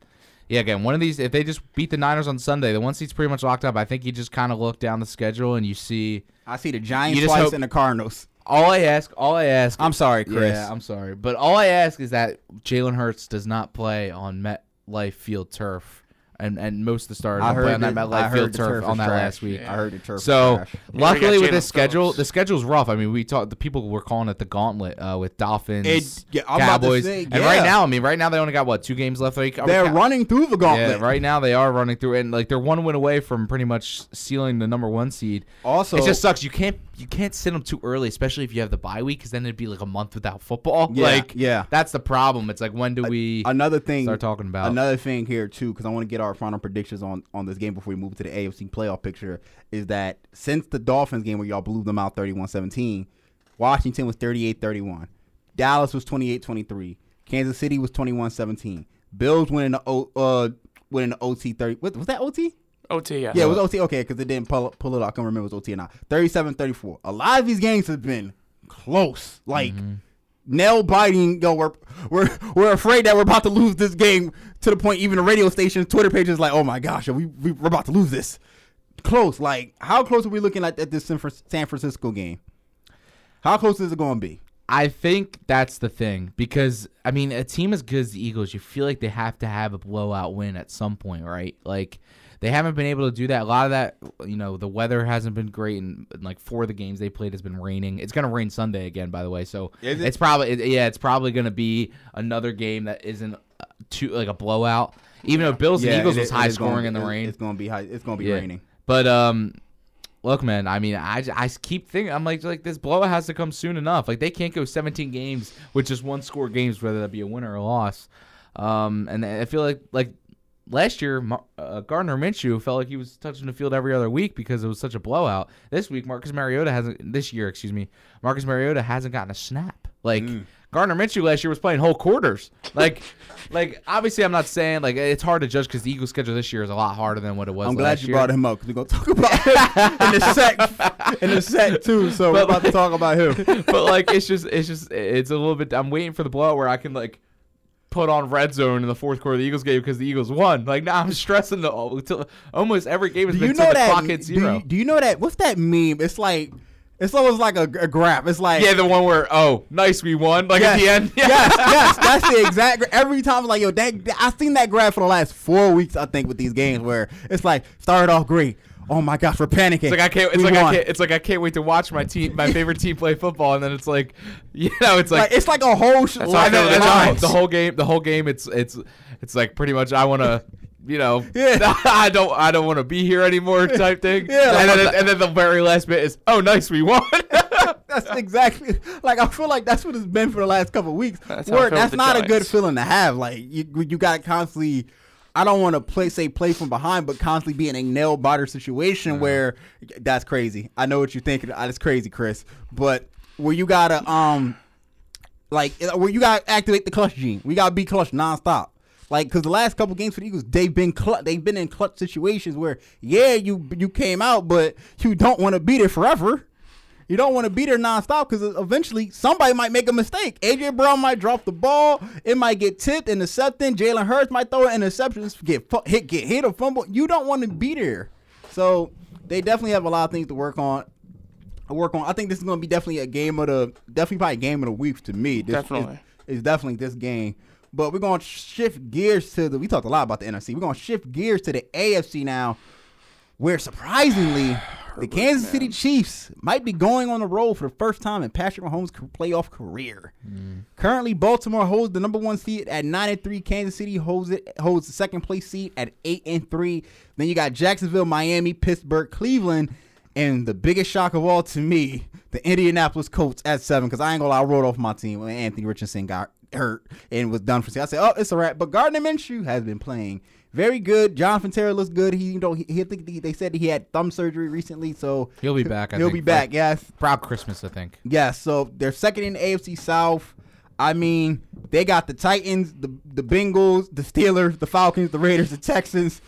yeah, again, one of these, if they just beat the Niners on Sunday, the one seat's pretty much locked up. I think you just kind of look down the schedule and you see. I see the Giants twice hope- and the Cardinals. All I ask, all I ask. I'm sorry, Chris. Yeah, I'm sorry, but all I ask is that Jalen Hurts does not play on MetLife Field turf, and and most of the starters I don't play heard on that that- I MetLife heard Field turf, turf on that trash. last week. I heard the turf. So trash. luckily with this schedule, Phillips. the schedule's rough. I mean, we talked. The people were calling it the gauntlet uh, with Dolphins, It- yeah, I'm about to Cowboys, say, and yeah. right now, I mean, right now they only got what two games left. Like, they're ca- running through the gauntlet. Yeah, right now they are running through, and like they're one win away from pretty much sealing the number one seed. Also, it just sucks. You can't you can't sit them too early, especially if you have the bye week, because then it'd be like a month without football. Yeah, *laughs* like yeah. that's the problem. It's like when do we another thing. start talking about? Another thing here too, because I want to get our final predictions on on this game before we move to the AFC playoff picture, is that since the Dolphins game where y'all blew them out 31-17, Washington was 38-31, Dallas was 28-23, Kansas City was 21-17, Bills winning the O uh winning the OT 30. What, was that OT? OT, yeah. Yeah, it was OT. Okay, because it didn't pull, pull it out. I can't remember if it was OT or not. 37-34. A lot of these games have been close. Like mm-hmm. nail biting. Yo, we're we're we're afraid that we're about to lose this game to the point even the radio stations, Twitter pages, like, oh my gosh, we, we we're about to lose this. Close. Like, how close are we looking at, at this San San Francisco game? How close is it going to be? I think that's the thing because I mean, a team as good as the Eagles, you feel like they have to have a blowout win at some point, right? Like they haven't been able to do that. A lot of that, you know, the weather hasn't been great, and, and, like four of the games they played has been raining. It's gonna rain Sunday again, by the way. So it? it's probably it- yeah, it's probably gonna be another game that isn't uh, too like a blowout. Even though Bills and Eagles was high scoring be- in the rain. It's going to be high. It's to be Yeah. raining. But um, look, man. I mean, I, I keep thinking I'm like like this blowout has to come soon enough. Like they can't go 17 games with just one score games, whether that be a win or a loss. Um, and I feel like like last year, uh, Gardner Minshew felt like he was touching the field every other week because it was such a blowout. This week, Marcus Mariota hasn't. This year, excuse me, Marcus Mariota hasn't gotten a snap. Like Gardner Minshew last year was playing whole quarters. Like, *laughs* like obviously, I'm not saying like it's hard to judge because the Eagles' schedule this year is a lot harder than what it was. I'm glad you year. brought him up because we're gonna talk about him *laughs* in the sec in the sec too. So we're about to talk about him. *laughs* but like it's just it's just it's a little bit I'm waiting for the blowout where I can like put on red zone in the fourth quarter of the Eagles game because the Eagles won. Like now I'm stressing the almost every game has Do been you know the that? clock hits do, zero. you, do you know that? What's that meme? It's like it's almost like a, a graph. It's like yeah, the one where oh nice we won like at the end. *laughs* Yeah. yes, yes, that's the exact. Every time, I'm like, yo, that I've seen that graph for the last four weeks. I think with these games where it's like started off great. Oh my gosh, we're panicking. It's like I can't. It's We like I can't. It's like I can't wait to watch my team, my favorite team play football, and then it's like, *laughs* you know, it's Like, like, it's like a whole. Sh- That's how I and line then, feel with of and the the whole game. The whole game. It's it's it's like pretty much I want to. You know, *laughs* Yeah. *laughs* I don't, I don't want to be here anymore, type thing. Yeah, and, then, and then the very last bit is, oh, nice, we won. That's exactly like I feel like that's what it's been for the last couple of weeks. That's how I Where feel that's not a good feeling to have. Like you, you got to constantly. I don't want to play say play from behind, but constantly be in a nail biter situation where that's crazy. I know what you're thinking. That's crazy, Chris. But where you gotta um, like where you gotta activate the clutch gene. We gotta be clutch nonstop. Like, cause the last couple games for the Eagles, they've been cl- they've been in clutch situations where, yeah, you you came out, but you don't want to be there forever. You don't want to be there nonstop because eventually somebody might make a mistake. AJ Brown might drop the ball. It might get tipped, and intercepted. Jalen Hurts might throw an interception, get fu- hit, get hit or fumble. You don't want to be there. So they definitely have a lot of things to work on. Work on. I think this is going to be definitely a game of the definitely probably game of the week to me. This Definitely. is, is definitely this game. But we're going to shift gears to the. We talked a lot about the NFC. We're going to shift gears to the AFC now where surprisingly the Kansas City Chiefs might be going on the road for the first time in Patrick Mahomes' playoff career. Currently, Baltimore holds the number one seed at nine and three. Kansas City holds it holds the second place seed at eight and three. Then you got Jacksonville, Miami, Pittsburgh, Cleveland, and the biggest shock of all to me, the Indianapolis Colts at seven. Because I ain't gonna lie, I wrote off my team when Anthony Richardson got hurt and was done for season. I said, oh, it's a wrap. But Gardner Minshew has been playing very good. Jonathan Taylor looks good. He, you know, he, he I think they said he had thumb surgery recently, so He'll be back. I he'll think, be back. for Yes, Proud Christmas, I think. yes. So they're second in AFC South. I mean, they got the Titans, the the Bengals, the Steelers, the Falcons, the Raiders, the Texans.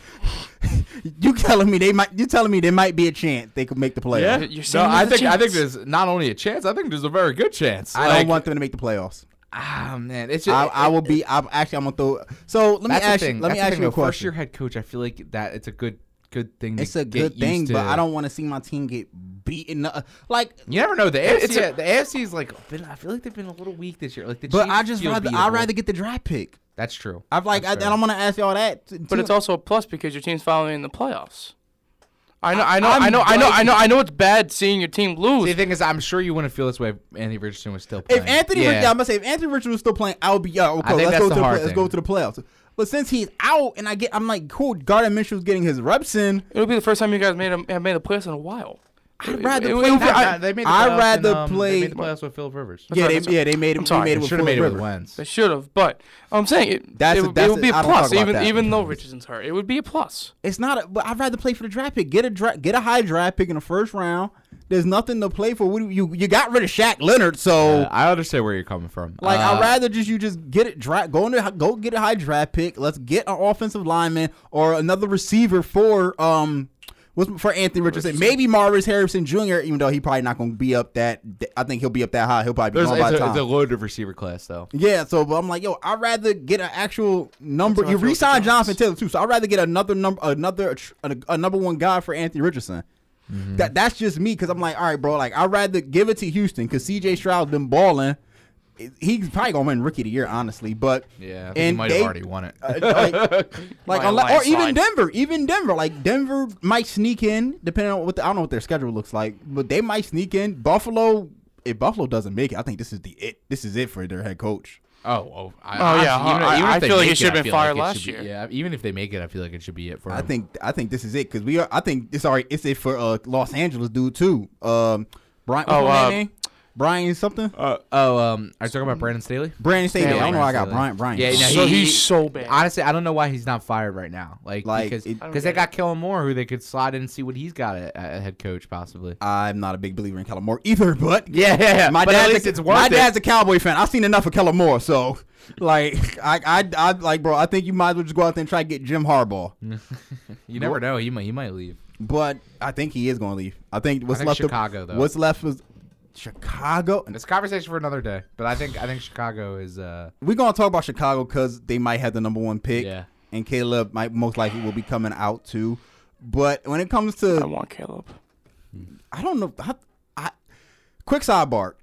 *laughs* you telling me they might? You telling me there might be a chance they could make the playoffs? You're No, I there's a think I think there's not only a chance. I think there's a very good chance. I Like, don't want them to make the playoffs. Ah man, it's just, I, I will be. I'm actually. I'm gonna throw. So let me ask. thing. You, let me That's the ask thing, you a though. First question. year head coach, I feel like that it's a good good thing. To It's a good used thing, but I don't want to see my team get beaten. up. Like You never know. The AFC, It's a- the AFC is like. Been, I feel like they've been a little weak this year. Like the But Chiefs I just feel rather I'd rather get the draft pick. That's true. I've like I, That's and fair. I'm gonna ask y'all that. t- But it's also a plus because your team's following in the playoffs. I know, I know, I'm I know, I know, I know, I know. It's bad seeing your team See, lose. the thing is, I'm sure you wouldn't feel this way if Anthony Richardson was still playing. if Anthony, yeah. Rich, yeah, I'm gonna say if Anthony Richardson was still playing, I would be yeah. Okay, let's go to the play- let's go to the playoffs. But since he's out, and I get, I'm like, cool. Gardner Minshew's getting his reps in. It'll be the first time you guys made a, have made a playoffs in a while. I'd rather It- play. it would be- Nah, I, they made the I'd playoffs rather and, um, play- They made the playoffs with Phil Rivers. yeah, right, they, right. yeah, they made it. I'm They sorry. made it They with Should have Phillip made it with Wentz. They should have, but I'm saying it, That's it, a- would- that's it would be a- a I don't plus, even that. even though Richardson's hurt. It would be a plus. It's not. A, but I'd rather play for the draft pick. Get a dra- get a high draft pick in the first round. There's nothing to play for. What you you got rid of Shaq Leonard, so. Uh, I understand where you're coming from. Like Uh, I'd rather just you just get it draft go into go get a high draft pick. Let's get an offensive lineman or another receiver for um what's for Anthony Richardson. Maybe Marvin Harrison Jr. Even though he probably not going to be up that. I think he'll be up that high. He'll probably be There's, gone by a, time. it's a loaded receiver class, though. yeah, so but I'm like, yo, I'd rather get an actual number. That's how I You feel with the re-sign. Jonathan Taylor too, so I'd rather get another number, another a, a number one guy for Anthony Richardson. Mm-hmm. That that's just me because I'm like, all right, bro. Like I'd rather give it to Houston because C.J. Stroud's been balling. He's probably gonna win Rookie of the Year, honestly. But Yeah, I and he might they- have already won it. uh, *laughs* like, like *laughs* By a unless, or even. Denver, even Denver, like Denver might sneak in, depending on what the, I don't know what their schedule looks like, but they might sneak in. Buffalo, if Buffalo doesn't make it, I think this is the it. This is it for their head coach. Oh, oh, I, Oh, yeah, honestly, even, I- even I if they feel like make it should've I been feel fired it last should be- year. yeah, even if they make it, I feel like it should be it for I them. think I think this is it because we are. I think it's already it's it for uh, Los Angeles dude too. Um, Brian, what's Oh, my uh, name? Brian something. Uh, oh, um, are you talking about Brandon Staley? Brandon Staley. Staley. I don't know. why I got Staley. Brian. Brian. Yeah, no, so he- he's so bad. Honestly, I don't know why he's not fired right now. Like, Like, because it- because they got Kellen Moore, who they could slide in and see what he's got at, at head coach possibly. I'm not a big believer in Kellen Moore either, but *laughs* Yeah, yeah, yeah. my but at dad's least a, it's worth my it. dad's a Cowboy fan. I've seen enough of Kellen Moore, so like I, I, I like, bro. I think you might as well just go out there and try to get Jim Harbaugh. *laughs* you never know. He might he might leave. But I think he is going to leave. I think what's think left. Chicago, of, though. What's left was Chicago. It's a conversation for another day. But I think I think Chicago is uh We're gonna talk about Chicago because they might have the number one pick. yeah. and Caleb might most likely will be coming out too. But when it comes to, I want Caleb. I don't know. I, I, quick sidebar: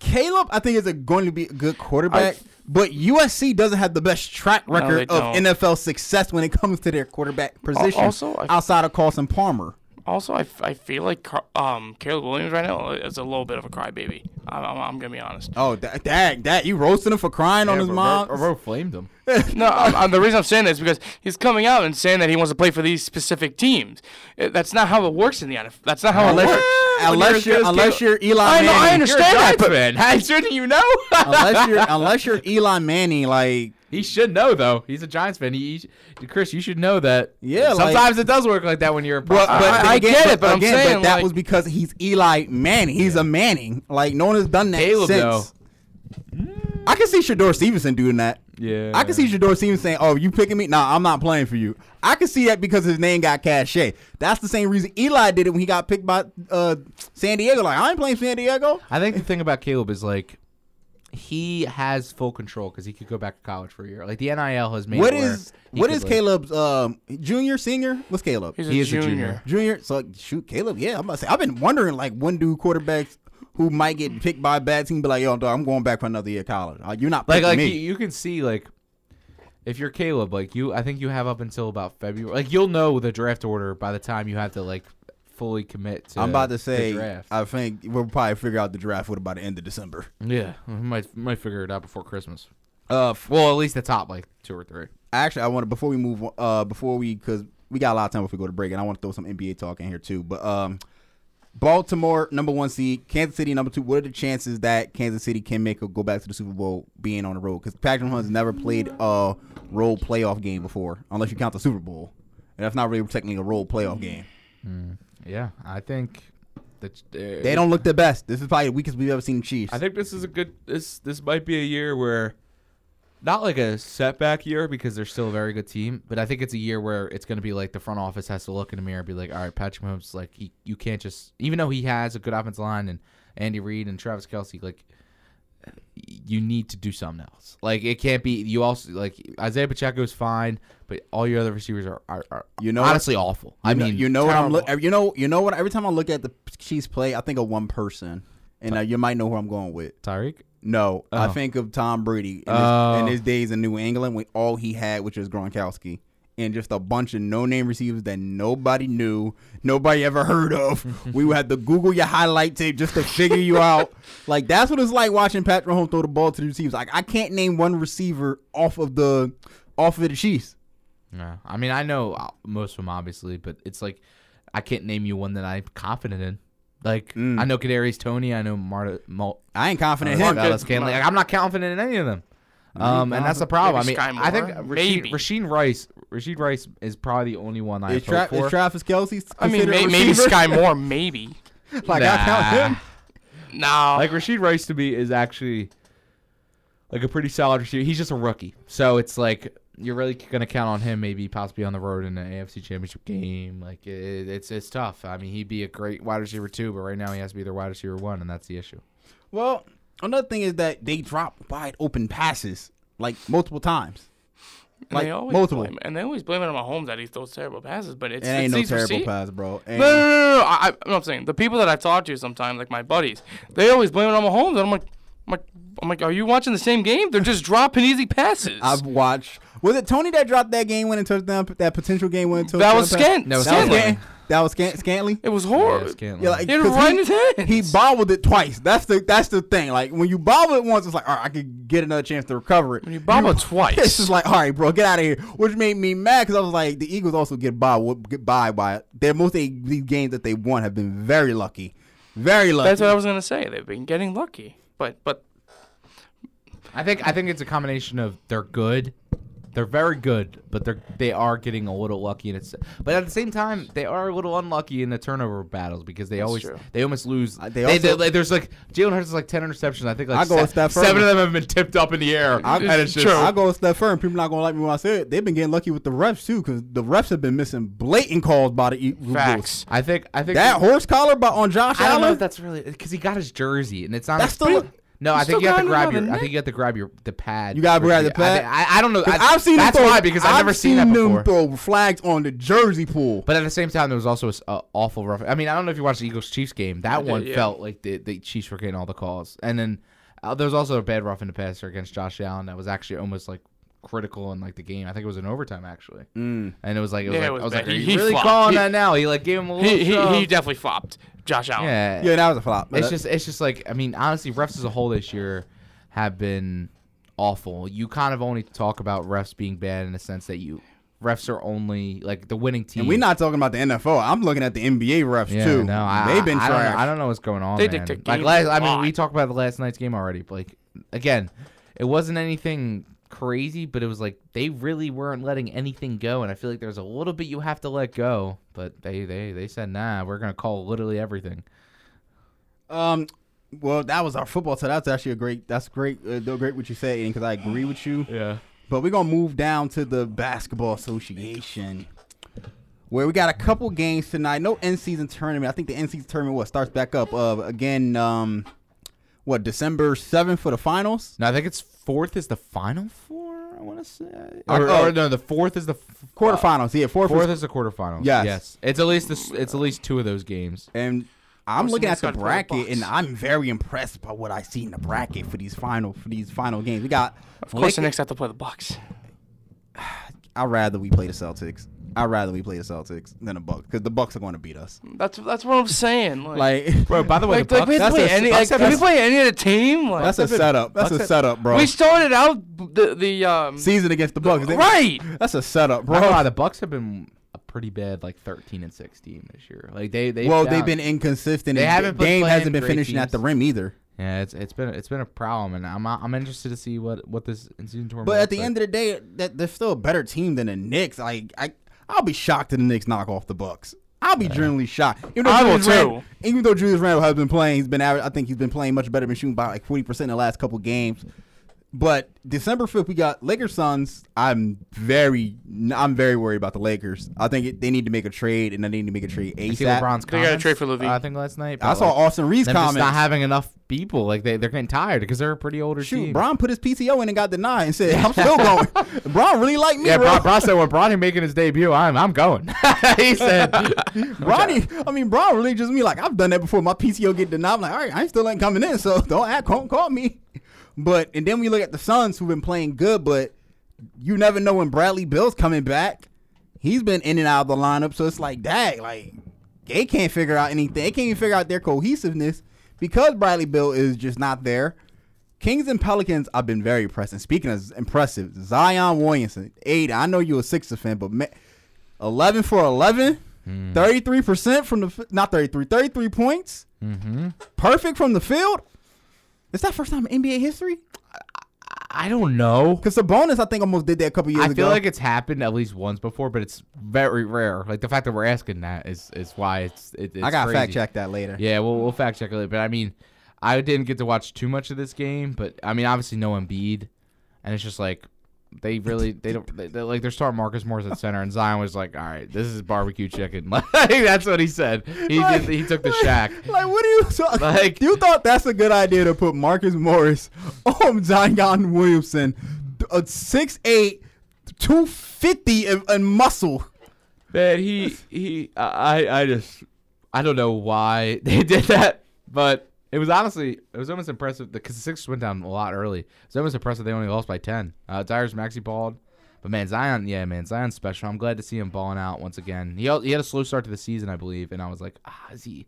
Caleb, I think is a, going to be a good quarterback, I- but USC doesn't have the best track record they of don't. NFL success when it comes to their quarterback position. also, I- outside of Carson Palmer. Also, I, f- I feel like Car- um Caleb Williams right now is a little bit of a crybaby. I'm, I'm, I'm gonna be honest. Oh, that that, that you roasting him for crying on his mom? Bro flamed him. *laughs* No, I'm, I'm- the reason I'm saying this is because he's coming out and saying that he wants to play for these specific teams. That's not how it works in the NFL. That's not how it Unless, works. unless you're unless you're Eli I know, I Manning, understand that, but man. How *laughs* shouldn't you know? unless you're *laughs* unless you're Eli Manning, like he should know though. He's a Giants fan. He, he- Chris, you should know that. Yeah, like- Sometimes it does work like that when you're a But, pro- but I- then I again, get it, but I'm again, saying, that like- was because he's Eli Manning. He's a Manning. Like no one has done that Caleb, since. I can see Shador Stevenson doing that. Yeah. I can see Shador Stevenson saying, "Oh, you picking me? Nah, I'm not playing for you." I can see that because his name got cachet. That's the same reason Eli did it when he got picked by uh, San Diego. Like I ain't playing San Diego. I think the thing about Caleb is like he has full control because he could go back to college for a year. Like the NIL has made. What it where is he what could, is Caleb's um, junior, senior? What's Caleb? He's a He is a junior. junior. Junior. So shoot, Caleb. Yeah, I'm about to say. I've been wondering like when do quarterbacks who might get picked by a bad team be like, yo, dog, I'm going back for another year of college. Uh, you're not Like like me. you, you can see like if you're Caleb, like you, I think you have up until about February. Like you'll know the draft order by the time you have to like fully commit to. I'm about to say. draft. I think we'll probably figure out the draft with by the end of December. yeah, we might might figure it out before Christmas. Uh, f- well, at least the top like two or three. Actually, I want to before we move. Uh, before we because we got a lot of time before we go to break, and I want to throw some NBA talk in here too. But um, Baltimore number one seed, Kansas City number two. What are the chances that Kansas City can make a go back to the Super Bowl being on the road? Because Patrick Mahomes never played a road playoff game before, unless you count the Super Bowl, and that's not really technically a road playoff game. Yeah, I think that uh, They don't look the best. This is probably the weakest we've ever seen the Chiefs. I think this is a good. This this might be a year where, not like a setback year because they're still a very good team, but I think it's a year where it's going to be like the front office has to look in the mirror and be like, all right, Patrick Mahomes, like he, you can't just even though he has a good offensive line and Andy Reid and Travis Kelce, like you need to do something else. Like it can't be you also like Isaiah Pacheco is fine, but all your other receivers are are, are You know- honestly awful. I mean, you know what I'm terrible. look. You know, you know what? Every time I look at the Chiefs play, I think of one person, and uh, you might know who I'm going with. Tyreek. No, I Oh. think of Tom Brady in, Oh. his, in his days in New England when all he had, which was Gronkowski, and just a bunch of no-name receivers that nobody knew, nobody ever heard of. *laughs* we would have to Google your highlight tape just to figure you out. *laughs* Like that's what it's like watching Patrick Mahomes throw the ball to the receivers. Like I can't name one receiver off of the off of the Chiefs. No, I mean I know uh, most of them obviously, but it's like I can't name you one that I'm confident in. Like Mm. I know Kadarius Toney, I know Marta. Mal- I ain't confident uh, in him. Dallas Like, I'm not confident in any of them. Um, and that's the problem. Maybe I mean, Sky I think Moore? Rasheed, Maybe. Rasheed Rice, Rasheed Rice is probably the only one I Is, Tra- for. is Travis Kelce? I mean, may- maybe receiver? Skyy Moore, *laughs* maybe. like I count Nah. him. No. like Rasheed Rice to me is actually like a pretty solid receiver. He's just a rookie, so it's like you're really gonna count on him maybe possibly on the road in the AFC Championship game. Like it, it's it's tough. I mean, he'd be a great wide receiver too, but right now he has to be their wide receiver one, and that's the issue. Well, another thing is that they drop wide open passes like multiple times. And like they always multiple. Blame, and they always blame it on Mahomes that he throws terrible passes, but it's It ain't it's no terrible receiv- pass, bro. No, Ain't no, no, no, no. I, I, I'm saying the people that I talk to sometimes, like my buddies, they always blame it on Mahomes, and I'm like, I'm like, I'm like, are you watching the same game? They're just dropping easy passes. I've watched. Was it Toney that dropped that game winning touchdown? That potential game winning touchdown. that was pass? Scant. No, That was Scantling. Scant- That was Scant- Scantley. It was horrible. it's Cantley. Yeah, like, Hit it 'cause right he, his hands. He bobbled it twice. That's the that's the thing. Like when you bobble it once, it's like, all right, I could get another chance to recover it. When you bobble it twice. *laughs* it's just like, all right, bro, get out of here. Which made me mad because I was like, the Eagles also get by get by by it. They're most of these games that they won have been very lucky. Very lucky. That's what I was gonna say. They've been getting lucky, but but I think I think it's a combination of they're good, they're very good, but they're they are getting a little lucky and it's. But at the same time, they are a little unlucky in the turnover battles because they always true. they almost lose. Uh, they they, also- they- there's like Jalen Hurts has like ten interceptions. I think like I go a se- step seven of them have been tipped up in the air, and it's just I go a step further. People not gonna like me when I say it. They've been getting lucky with the refs too, because the refs have been missing blatant calls by the Eagles. facts. I think I think That horse collar by on Josh I don't know Allen. if that's really because he got his jersey and it's on. That's his- still a- no. I think you have to grab your. I think you have to grab your the pad. You gotta grab the I pad? think- I, I don't know. I, I've seen that's them throw, why because I've, never seen that them before. throw flags on the jersey pool. But at the same time, there was also an awful rough. I mean, I don't know if you watched the Eagles Chiefs game. That did, one yeah. felt like the, the Chiefs were getting all the calls. And then uh, there was also a bad rough in the passer against Josh Allen that was actually almost like critical in like the game. I think it was in overtime actually. Mm. And it was like it was Yeah, like it was I was bad. like, are He- you he really flopped. calling He- that now? He like gave him a little. he, he he definitely flopped. Josh Allen. yeah. Yeah, that was a flop. It's just it's just like I mean honestly, refs as a whole this year have been awful. You kind of only talk about refs being bad in the sense that you refs are only like the winning team. and we're not talking about the NFL. I'm looking at the NBA refs Yeah, too. no, I, They've been I, I don't, know. I don't know what's going on. They man. dictate like games last, a I mean, we talked about the last night's game already. But like again, it wasn't anything crazy, but it was like they really weren't letting anything go, and I feel like there's a little bit you have to let go. But they they they said nah, we're gonna call literally everything. Um, well, that was our football. So that's actually a great. That's great. Uh, great what you say, because I agree with you. Yeah. But we're gonna move down to the basketball association, where we got a couple games tonight. No end season tournament. I think the end season tournament what starts back up uh, again. Um, what December seventh for the finals? No, I think it's fourth is the final four. I want to say, or, oh. or no, the fourth is the f- Quarterfinals. yeah, fourth. Fourth is, is the quarterfinals. Yes. yes. It's at least this. It's at least two of those games. and I'm looking at the next the bracket, and I'm very impressed by what I see in the bracket for these final for these final games. We got. Of course, the Knicks have to play the Bucks. *sighs* I'd rather we play the Celtics. I'd rather we play the Celtics than the Bucks because the Bucks are going to beat us. That's that's what I'm saying. Like, Like, *laughs* Bro, by the way, like, the like we Bucks, play that's a- any, Bucks like, can we play any other team? Like, that's a setup. That's a setup, bro. we started out the the um season against the Bucks. They- right. That's a setup, Bro, bro. the Bucks have been a pretty bad, like thirteen and sixteen this year. Like they, they. well, they've been inconsistent. They haven't been Game playing hasn't been great finishing at the rim either. Yeah, it's it's been it's been a problem, and I'm I'm interested to see what what this in season tournament. But at the like. end of the day, that they're still a better team than the Knicks. Like I, I'll be shocked if the Knicks knock off the Bucks. I'll be genuinely shocked. Even though I will Julius Randle, too. even though Julius Randle has been playing, he's been average, I think he's been playing much better, been shooting by like forty percent in the last couple games. But December fifth, we got Lakers Suns. I'm very, I'm very worried about the Lakers. I think it, they need to make a trade, and they need to make a trade You see ASAP. LeBron's They got a trade for LaVine. uh, I think last night. I but, saw Austin Reaves them just not having enough people. Like they they're getting tired because they're a pretty older Shoot, team. Bron put his PTO in and got denied and said, "I'm *laughs* still going." Bron really liked me, yeah, bro. Bron, Bron said when Bronny making his debut, I'm I'm going. *laughs* he said, *laughs* Bronny, I mean, Bron really just me like I've done that before. My PTO get denied. I'm like, all right, I still ain't coming in, so don't act, don't call me. But and then we look at the Suns who've been playing good, but you never know when Bradley Beal's coming back. He's been in and out of the lineup, so it's like, dang, like they can't figure out anything. They can't even figure out their cohesiveness because Bradley Beal is just not there. Kings and Pelicans, I've been very impressed. And speaking of impressive, Zion Williamson, eight. I know you're a Sixers fan, but ma- 11 for 11, 33% from the, not 33, 33 points. mm-hmm. Perfect from the field. Is that first time in NBA history? I don't know. Because Sabonis, I think, almost did that a couple years ago. I ago. feel like it's happened at least once before, but it's very rare. Like the fact that we're asking that is is why it's it, it's I got to fact check that later. Yeah, we'll we'll fact check it later. But I mean, I didn't get to watch too much of this game, but I mean, obviously no Embiid, and it's just like they really they don't they, like they're starting Marcus Morris at center, and Zion was like, all right, this is barbecue chicken. *laughs* Like that's what he said. He Like- did, he took the shack. Like, what do you talk? Like- you thought that's a good idea to put Marcus Morris *laughs* on Zion Williamson, a 6'8", 250 in, in muscle. Man, he he I I just I don't know why *laughs* they did that, but it was honestly it was almost impressive because the Sixers went down a lot early. It was almost impressive they only lost by ten. Uh, Tyrese Maxey balled, but man, Zion, yeah, man, Zion's special. I'm glad to see him balling out once again. He he had a slow start to the season, I believe, and I was like, ah, is he?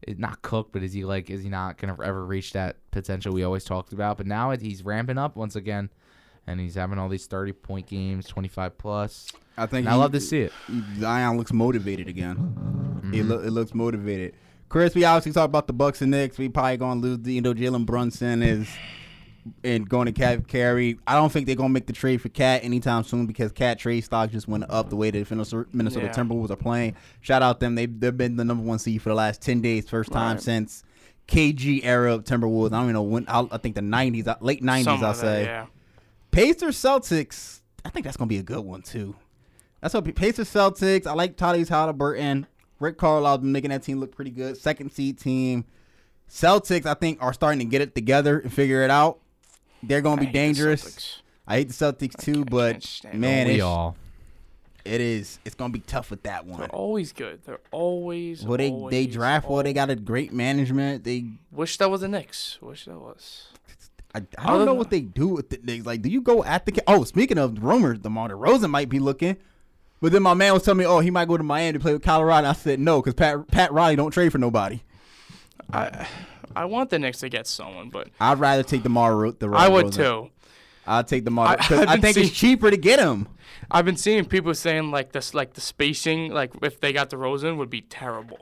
It, not cooked, but is he like? Is he not gonna ever reach that potential we always talked about? But now it, he's ramping up once again, and he's having all these 30 point games, 25 plus. I think And I love to see it. Zion looks motivated again. It, loo- it looks motivated. Chris, we obviously talked about the Bucks and Knicks. We probably gonna lose. The, you know, Jalen Brunson is and going to Cat Carey. I don't think they're gonna make the trade for Cat anytime soon because Cat trade stock just went up the way the Minnesota, Minnesota Yeah. Timberwolves are playing. Shout out them. They they've been the number one seed for the last ten days. First time Right. since KG era of Timberwolves. I don't even know when. I, I think the nineties, uh, late nineties. I'll like that, say. yeah. Pacers Celtics. I think that's gonna be a good one too. That's what Pacers Celtics. I like Tyrese Halliburton. Rick Carlisle's been making that team look pretty good. Second seed team. Celtics, I think, are starting to get it together and figure it out. They're gonna be dangerous. I hate the Celtics too, can't but man, we it's, all. it is. It's gonna be tough with that one. They're always good. They're always. Well, they they always, draft well. They got a great management. They Wish that was the Knicks. Wish that was. I, I don't know what they do with the Knicks. Like, do you go at the? ca- Oh, speaking of rumors, DeMar DeRozan might be looking. But then my man was telling me, oh, he might go to Miami to play with Colorado. I said no, because Pat Pat Riley don't trade for nobody. I I want the Knicks to get someone, but I'd rather take DeMar Ro- DeRozan. I would too. I'd take DeMar I- because I've I, think seeing- it's cheaper to get him. I've been seeing people saying like this, like the spacing, like if they got DeRozan would be terrible.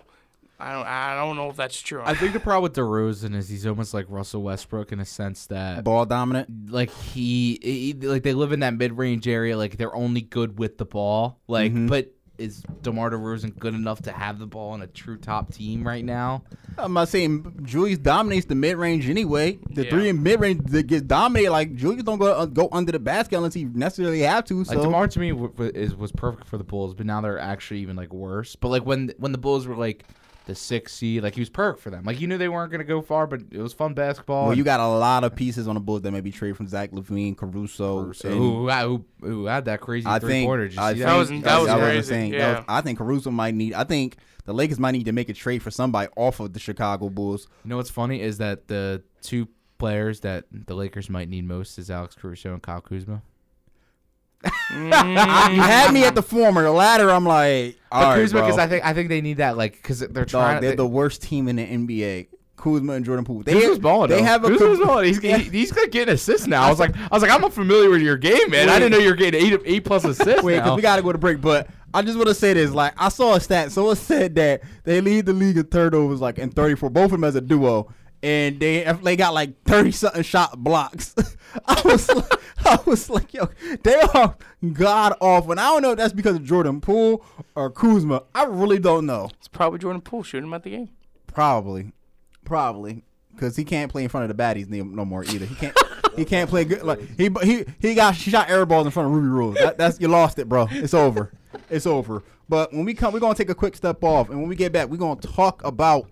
I don't, I don't know if that's true. I think the problem with DeRozan is he's almost like Russell Westbrook in a sense that Ball dominant. like he, he like they live in that mid-range area like they're only good with the ball like Mhm. but is DeMar DeRozan good enough to have the ball on a true top team right now? I'm not saying Julius dominates the mid range anyway. The Yeah. three in mid range that gets dominated. Like Julius don't go uh, go under the basket unless he necessarily have to. So Like DeMar to me w- w- is was perfect for the Bulls, but now they're actually even like worse. But like when when the Bulls were like the sixth seed, like he was perfect for them. Like you knew they weren't gonna go far, but it was fun basketball. well, and- you got a lot of pieces on the Bulls that may be traded from Zach LaVine, Caruso. and- who, who, who had that crazy I three think pointer? I think, That was- that was I wasn't crazy, saying- that yeah. was- I think Caruso might need. I think the Lakers might need to make a trade for somebody off of the Chicago Bulls. You know what's funny is that the two players that the Lakers might need most is Alex Caruso and Kyle Kuzma. Mm, you had me at the former. The latter, I'm like, all But right, Kuzma, bro. because I think I think they need that like because they're trying. Dog, they're they, the worst team in the NBA. Kuzma and Jordan Poole. They Kuzma's balling. They though. have a Kuzma's co- balling. He's, he, *laughs* he's like getting assists now. I was like, I was like, I'm familiar with your game, man. I didn't know you were getting eight eight plus assists. Wait, because we got to go to break. But I just want to say this: like, I saw a stat. Someone said that they lead the league in turnovers, like in 34. Both of them as a duo, and they they got like 30 something shot blocks. *laughs* I was like, *laughs* I was like, yo, they are god awful. And I don't know if that's because of Jordan Poole or Kuzma. I really don't know. it's probably Jordan Poole shooting him at the game. Probably, probably, because he can't play in front of the baddies no, no more either. He can't. *laughs* he can't play good. Like he he he got he shot air balls in front of Ruby Rule. That, that's you lost it, bro. It's over. It's over. But when we come, we're gonna take a quick step off, and when we get back, we're gonna talk about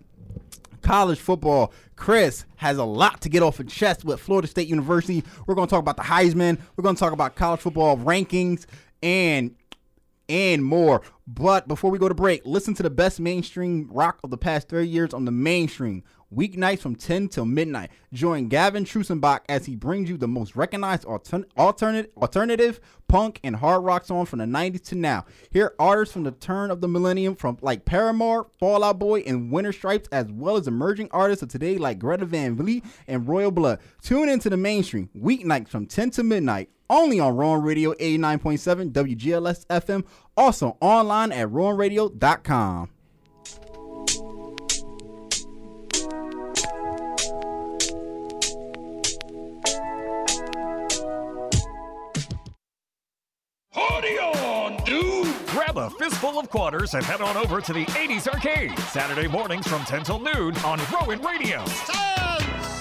college football. Chris has a lot to get off his chest with Florida State University. We're going to talk about the Heisman. We're going to talk about college football rankings and and more. But before we go to break, listen to the best mainstream rock of the past 30 years on the mainstream. Weeknights from 10 till midnight. Join Gavin Trusenbach as he brings you the most recognized altern- alternate, alternative, punk, and hard rock songs from the 90s to now. Hear artists from the turn of the millennium from like Paramore, Fall Out Boy, and Winter Stripes, as well as emerging artists of today like Greta Van Fleet and Royal Blood. Tune into the mainstream. Weeknights from 10 to midnight only on Rowan Radio 89.7 WGLS FM, also online at rowanradio.com. a fistful of quarters and head on over to the 80s Arcade. Saturday mornings from 10 till noon on Rowan Radio.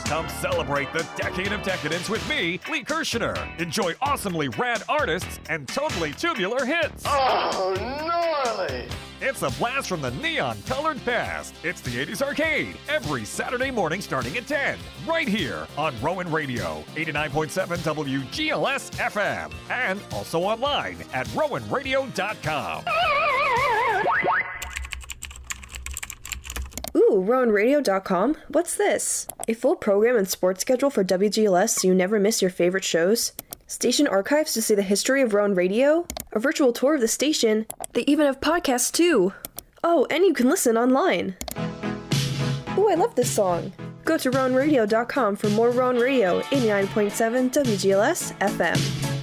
Come celebrate the decade of decadence with me, Lee Kirshner. Enjoy awesomely rad artists and totally tubular hits. Oh, gnarly! It's a blast from the neon colored past. It's the 80s Arcade every Saturday morning starting at 10, right here on Rowan Radio, 89.7 WGLS FM, and also online at rowanradio.com. *laughs* Ooh, RowanRadio.com? What's this? A full program and sports schedule for WGLS so you never miss your favorite shows? Station archives to see the history of Rowan Radio? A virtual tour of the station? They even have podcasts too! Oh, and you can listen online! Ooh, I love this song! Go to RowanRadio.com for more Rowan Radio 89.7 WGLS FM.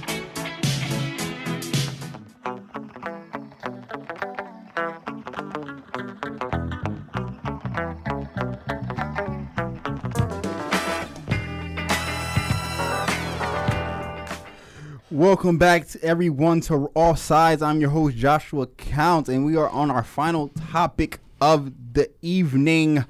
Welcome back to everyone to Offsides. I'm your host Joshua Counts, and we are on our final topic of the evening.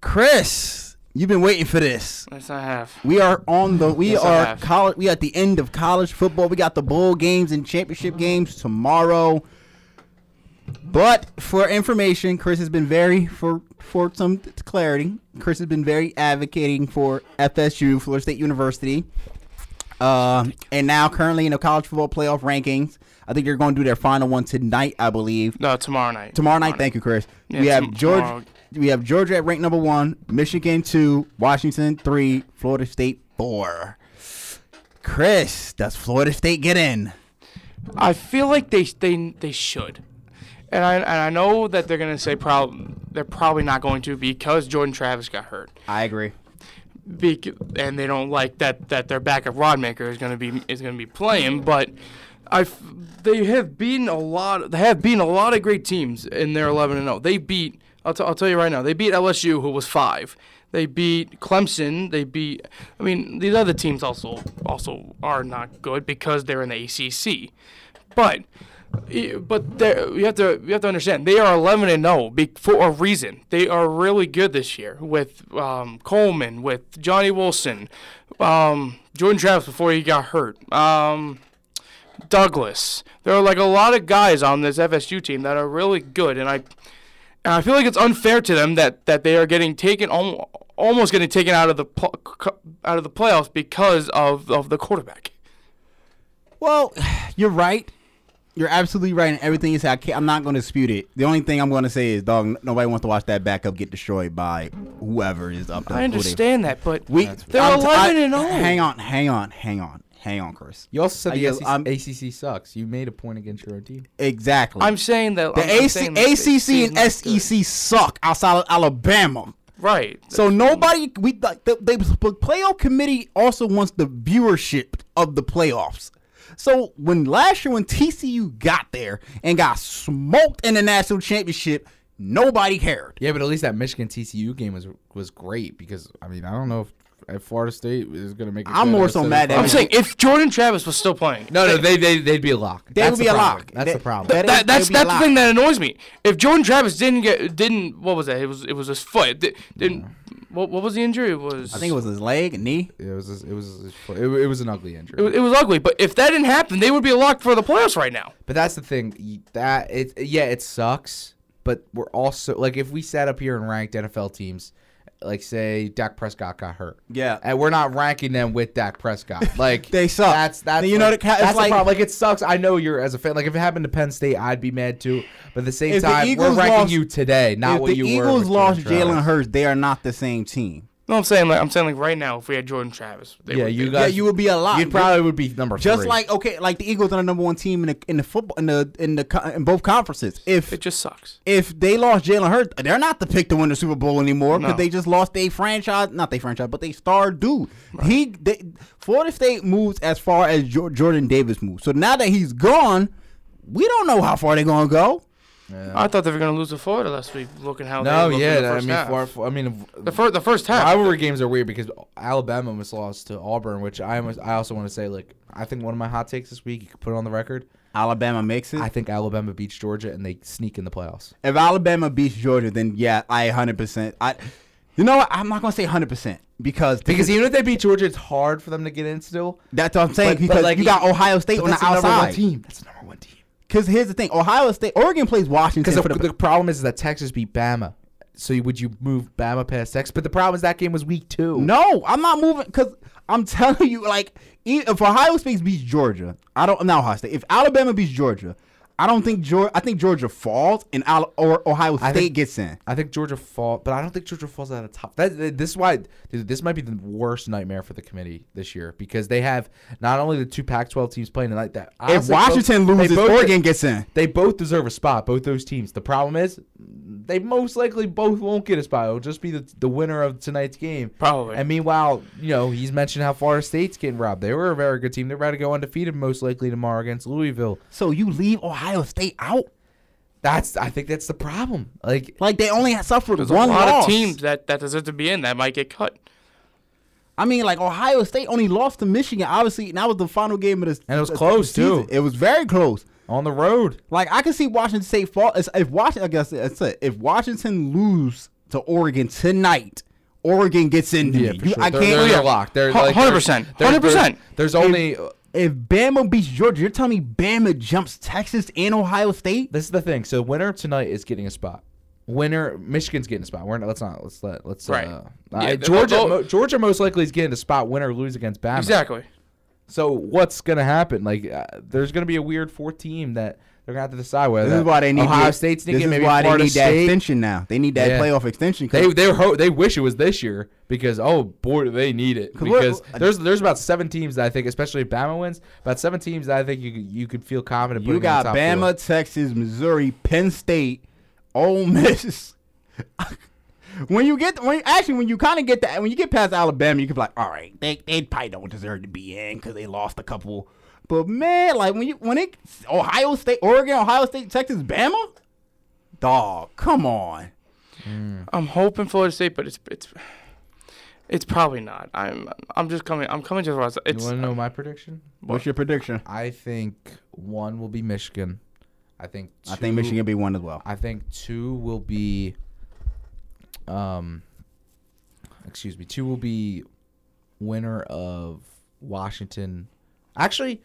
Chris, you've been waiting for this. Yes, I have. We are on the we Yes, are college we at the end of college football. We got the bowl games and championship games tomorrow. But for information, Chris has been very for for some clarity. Chris has been very advocating for FSU, Florida State University. Um, and now currently in the college football playoff rankings, I think they're going to do their final one tonight, I believe. No, tomorrow night. Tomorrow night, thank you, Chris. Yeah, we have tom- Georgia. tomorrow. We have Georgia at rank number one, Michigan two, Washington three, Florida State four. Chris, does Florida State get in? I feel like they they they should, and I and I know that they're gonna say probably they're probably not going to because Jordan Travis got hurt. I agree. Bec- and they don't like that that their backup Rodemaker is gonna be is gonna be playing, but. I they have beaten a lot. They have beaten a lot of great teams in their 11 and 0. They beat. I'll, t- I'll tell you right now. They beat LSU, who was five. They beat Clemson. They beat. I mean, these other teams also also are not good because they're in the ACC. But but you have to you have to understand they are 11 and 0 be- for a reason. They are really good this year with um, Coleman, with Johnny Wilson, um, Jordan Travis before he got hurt. Um, Douglas. There are like a lot of guys on this FSU team that are really good, and I, and I feel like it's unfair to them that, that they are getting taken almost getting taken out of the out of the playoffs because of, of the quarterback. Well, *sighs* you're right. You're absolutely right in everything you say. I can't, I'm not going to dispute it. The only thing I'm going to say is, dog, nobody wants to watch that backup get destroyed by whoever is up there. I understand that, but We, they're I'm 11 I- and 0. Hang on, hang on, hang on, hang on, Chris. You also said I the guess SEC, I'm- ACC sucks. You made a point against your own team. Exactly. I'm saying that the I'm- I'm AC, saying that the ACC and season's not SEC suck outside of Alabama. Right. So nobody, we the, the, the playoff committee also wants the viewership of the playoffs. So when last year when TCU got there and got smoked in the national championship, nobody cared. Yeah, but at least that Michigan TCU game was was great because I mean I don't know if, if Florida State is going to make. I'm more so mad at- I'm saying if Jordan Travis was still playing, No, no, they they they'd be a lock. They would be a lock. That's the problem. that- that, that's that's the thing that annoys me. If Jordan Travis didn't get didn't what was that? It was it was his foot. Di- Didn't what, what was the injury? It was I think it was his leg, knee. it was it was it, it was an ugly injury. it was, it was ugly. But if that didn't happen, they would be locked for the playoffs right now. But that's the thing. That it yeah, it sucks. But we're also like if we sat up here and ranked NFL teams, like say Dak Prescott got hurt. Yeah. And we're not ranking them with Dak Prescott. *laughs* Like They suck. That's that's You know like, the ca- it's that's like- the problem. Like it sucks. I know you're as a fan. Like if it happened to Penn State, I'd be mad too. But at the same If the time, we're ranking lost- you today, not what the you were. Eagles lost Jalen Hurts, they are not the same team. No, I'm saying like I'm saying like right now, if we had Jordan Travis, they Yeah, would you guys. yeah, you would be a lot. You probably would be number Just three. like okay, like the Eagles are the number one team in the in the football in the in the in both conferences. If it just sucks. if they lost Jalen Hurts, they're not the pick to win the Super Bowl anymore because No. they just lost a franchise, not they franchise, but they star dude. He they, Florida State moves as far as Jo- Jordan Davis moves. So now that he's gone, we don't know how far they're gonna go. I thought they were gonna lose to Florida last week. Looking how no, they looked in the yeah. I mean, half. for, for- I mean, the first the first half. rivalry games are weird because Alabama was lost to Auburn, which I almost, I also want to say like I think one of my hot takes this week you could put it on the record. Alabama makes it. I think Alabama beats Georgia and they sneak in the playoffs. if Alabama beats Georgia, then yeah, I 100. percent I, you know what? I'm not gonna say 100 percent because Because even if they beat Georgia, it's hard for them to get in still. that's what I'm saying. But- but, because like, you got Ohio State on the that's number one outside. team. That's the number one team. Because here's the thing: Ohio State, Oregon plays Washington. Because the, the, the problem is that Texas beat Bama. So you- would you move Bama past Texas? But the problem is that game was week two. no, I'm not moving because I'm *laughs* telling you, like, if Ohio State beats Georgia, I don't. Not Ohio State. If Alabama beats Georgia, I don't think Georgia. I think Georgia falls and Al- or Ohio State think- gets in. I think Georgia falls, but I don't think Georgia falls out of the top. That this is why dude, this might be the worst nightmare for the committee this year because they have not only the two Pac-12 teams playing tonight. That If Washington both- loses, both- Oregon gets in. They both deserve a spot. Both those teams. The problem is, they most likely both won't get a spot. It'll just be the, the winner of tonight's game. Probably. And meanwhile, you know, he's mentioned how Florida State's getting robbed. They were a very good team. They're about to go undefeated most likely tomorrow against Louisville. So you leave Ohio State out? That's I think that's the problem. Like Like they only suffered There's one a lot loss. of teams that that deserve to be in that might get cut. I mean, like Ohio State only lost to Michigan, obviously, and that was the final game of the And it was close, season. too. It was very close. On the road. Like I can see Washington State fall. If if Washington, I guess that's it. If Washington lose to Oregon tonight, Oregon gets into Yeah, me. You- sure. I They're, can't. they're, yeah. locked. They're like 100%. there's- 100%. There's, there's only If Bama beats Georgia, you're telling me Bama jumps Texas and Ohio State? this is the thing. So winner tonight is getting a spot. Winner Michigan's getting a spot. We're not, let's not let's let let's Right. uh, Yeah, uh, Georgia they'll- Georgia most likely is getting a spot. Winner lose against Bama. Exactly. So what's gonna happen? Like uh, there's gonna be a weird fourth team that they're gonna have to decide whether This is why they need Ohio the- State's This is maybe why they Florida need that extension now. They need that Yeah. playoff extension. They they ho- they wish it was this year because oh boy do they need it because there's there's about seven teams that I think especially if Bama wins about seven teams that I think you you could feel confident. you putting in the got Bama, four. Texas, Missouri, Penn State, Ole Miss. *laughs* when you get when actually when you kind of get that when you get past Alabama, you can be like, all right, they they probably don't deserve to be in because they lost a couple. But man, like when you when it Ohio State, Oregon, Ohio State, Texas, Bama, dog, come on. Mm. I'm hoping Florida State, but it's it's it's probably not. I'm I'm just coming. I'm coming to the You It's want to know my prediction? What's your prediction? I think one will be Michigan. I think I think Michigan will be one as well. I think two will be. Um. Excuse me. Two will be winner of Washington. Actually,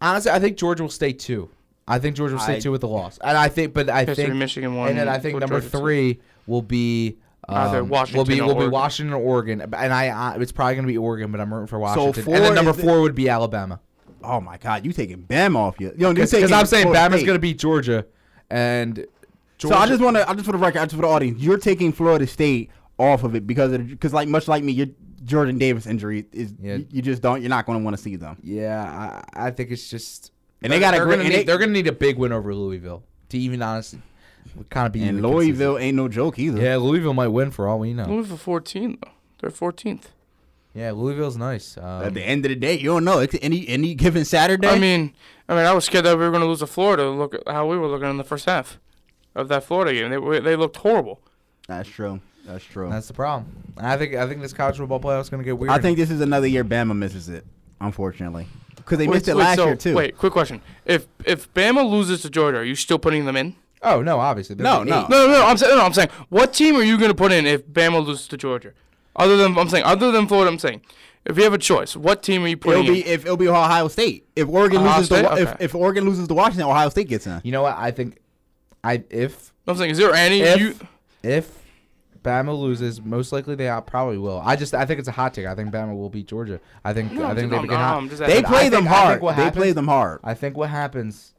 honestly, I think Georgia will stay two. I think Georgia will stay I- two with the loss, and I think, but I History, think Michigan one, and then I think number Georgia two. three will be. Either um, Washington will be will be Washington or Oregon, and I, it's probably gonna be Oregon, but I'm rooting for Washington. four and then number the- four would be Alabama. Oh my God, you taking Bama off you? Yo, Because I'm saying Florida Bama's State. gonna beat Georgia, and So I just want to, I just for the record, I just for the audience, you're taking Florida State off of it because of because like much like me, your Jordan Davis injury is Yeah. you, you just don't, you're not going to want to see them. Yeah, I, I think it's just And they got a they're great- gonna need, they- they're gonna need a big win over Louisville to even honestly kind of be And even Louisville ain't no joke either. Yeah, Louisville might win for all we know. Louisville 14 though. They're 14th. Yeah, Louisville's nice. Um, At the end of the day, you don't know. It's any any given Saturday. I mean, I mean, I was scared that we were going to lose to Florida. Look at how we were looking in the first half of that Florida game. They they looked horrible. that's true. That's true. that's the problem. I think I think this college football playoff is gonna get weird. I think this is another year Bama misses it, unfortunately, because they Wait, missed it wait, last so, year too. Wait, quick question: If if Bama loses to Georgia, are you still putting them in? Oh no, obviously No, the no. No, no, no. I'm saying, no, I'm saying, what team are you going to put in if Bama loses to Georgia? Other than I'm saying, other than Florida, I'm saying, if you have a choice, what team are you putting? It'll be in? if it'll be Ohio State. If Oregon Ohio loses to State? Wa- if if Oregon loses to Washington, Ohio State gets in. You know what? I think I if I'm saying, is there any? if you, if Bama loses, most likely they probably will. I just I think it's a hot take. I think Bama will beat Georgia. I think No, I think they no, hot. They play I them think- hard. They happens- play them hard. I think what happens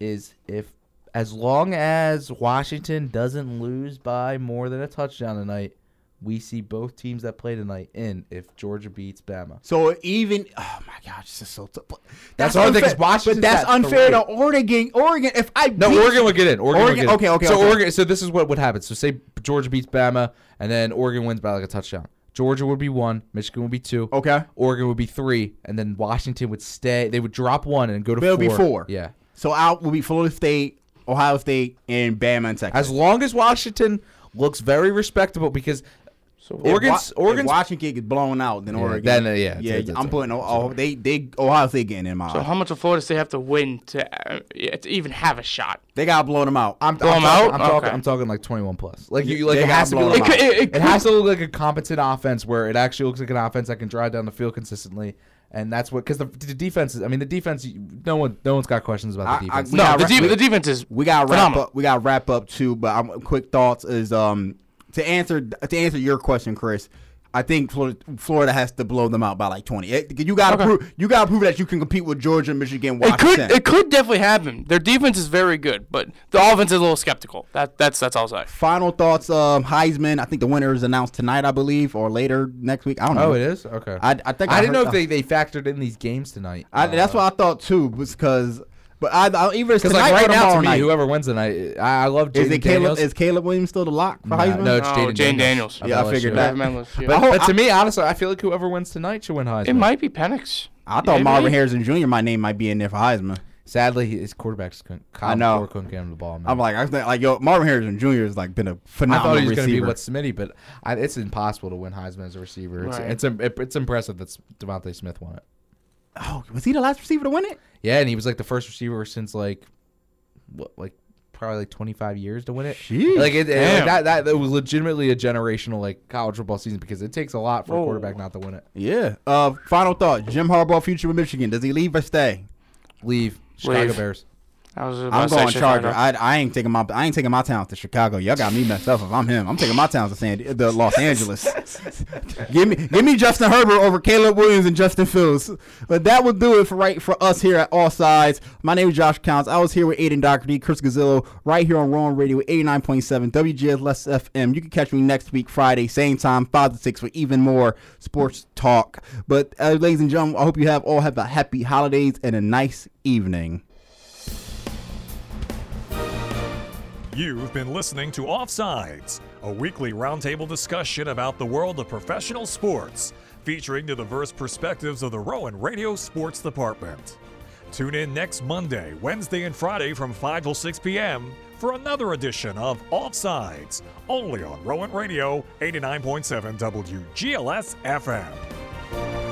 is if as long as Washington doesn't lose by more than a touchdown tonight, we see both teams that play tonight in if Georgia beats Bama. So even oh my gosh, this is so tough. That's thing, 'cause unfair- Washington's But that's at unfair to. Oregon. Oregon, if I No, beat- Oregon would get in. Oregon, Oregon- get okay, okay, So okay. Oregon. So this is what would happen. So say Georgia beats Bama, and then Oregon wins by like a touchdown. Georgia would be one, Michigan would be two, Okay. Oregon would be three, and then Washington would stay. They would drop one and go to four. be four. Yeah. So out will be Florida State, Ohio State, and Bama and Texas. As long as Washington looks very respectable, because so If Oregon's Wa- if Washington gets blown out, then Yeah, Oregon. then, uh, yeah, yeah. it's- it's I'm putting. it's Oh, they they Ohio State getting in my. so eyes. how much will Florida State have to win to, uh, to even have a shot? They gotta blow them out. I'm, Blow I'm, 'em talking, out? I'm, talking, I'm talking like 21 plus. Like you, like it has to be. blow Like, 'em it. It it has to look like a competent offense where it actually looks like an offense that can drive down the field consistently, and that's what because the, the defense is. I mean, the defense. No one, no one's got questions about the I- I- defense. No, the, wrap- de- the defense is we gotta wrap up. We gotta wrap up too. But I'm, quick thoughts is um to answer to answer your question, Chris. I think Florida, Florida has to blow them out by like 20. It- you gotta Okay. prove you gotta prove that you can compete with Georgia, Michigan, It could it could definitely happen. Their defense is very good, but the offense is a little skeptical. That that's that's all I say. Final thoughts. Um, Heisman. I think the winner is announced tonight, I believe, or later next week. I don't know. Oh, it is okay. I, I think I, I didn't heard- know if they, they factored in these games tonight. I, that's what I thought too, because but I, I either it's because tonight like right now tomorrow to me, night. whoever wins tonight, I, I love is it Caleb? Daniels. Is Caleb Williams still the lock for No, Heisman? no, it's No, Jaden Jayden Daniels. Daniels. Yeah, I LSU. figured that. But But, hope- but to me, honestly, I feel like whoever wins tonight should win Heisman. it might be Penix. I thought Maybe. Marvin Harrison Jr. My name might be in there for Heisman. Sadly, his quarterbacks couldn't. Kyle I know. Couldn't get him the ball. Man. I'm like, I was like, like, yo, Marvin Harrison Jr. has like been a I phenomenal receiver. I thought he was going to be receiver. what Smitty, but I, it's impossible to win Heisman as a receiver. Right. it's, im- it, it's impressive that DeVonta Smith won it. Oh, was he the last receiver to win it? Yeah, and he was like the first receiver since like what, like probably like 25 years to win it. Jeez. Like it, it- Damn. like that, that that was legitimately a generational like college football season because it takes a lot for a quarterback not to win it. Yeah. Uh, final thought: Jim Harbaugh future with Michigan. Does he leave or stay? Leave Chicago Leave. Bears. I was about I'm going. Charger. I, I ain't taking my I ain't taking my talents to Chicago. Y'all got me messed up. If I'm him, I'm taking my talents to San the Los Angeles. *laughs* give me give me Justin Herbert over Caleb Williams and Justin Fields. But that will do it for right for us here at Offsides. My name is Josh Counts. I was here with Aidan Dougherty, Chris Gazzilo, right here on Rowan Radio 89.7 WGLS FM. You can catch me next week Friday, same time, five to six, for even more sports talk. But uh, ladies and gentlemen, I hope you have all have a happy holidays and a nice evening. You've been listening to Offsides, a weekly roundtable discussion about the world of professional sports, featuring the diverse perspectives of the Rowan Radio Sports Department. Tune in next Monday, Wednesday, and Friday from 5 till 6 p.m. for another edition of Offsides, only on Rowan Radio 89.7 WGLS FM.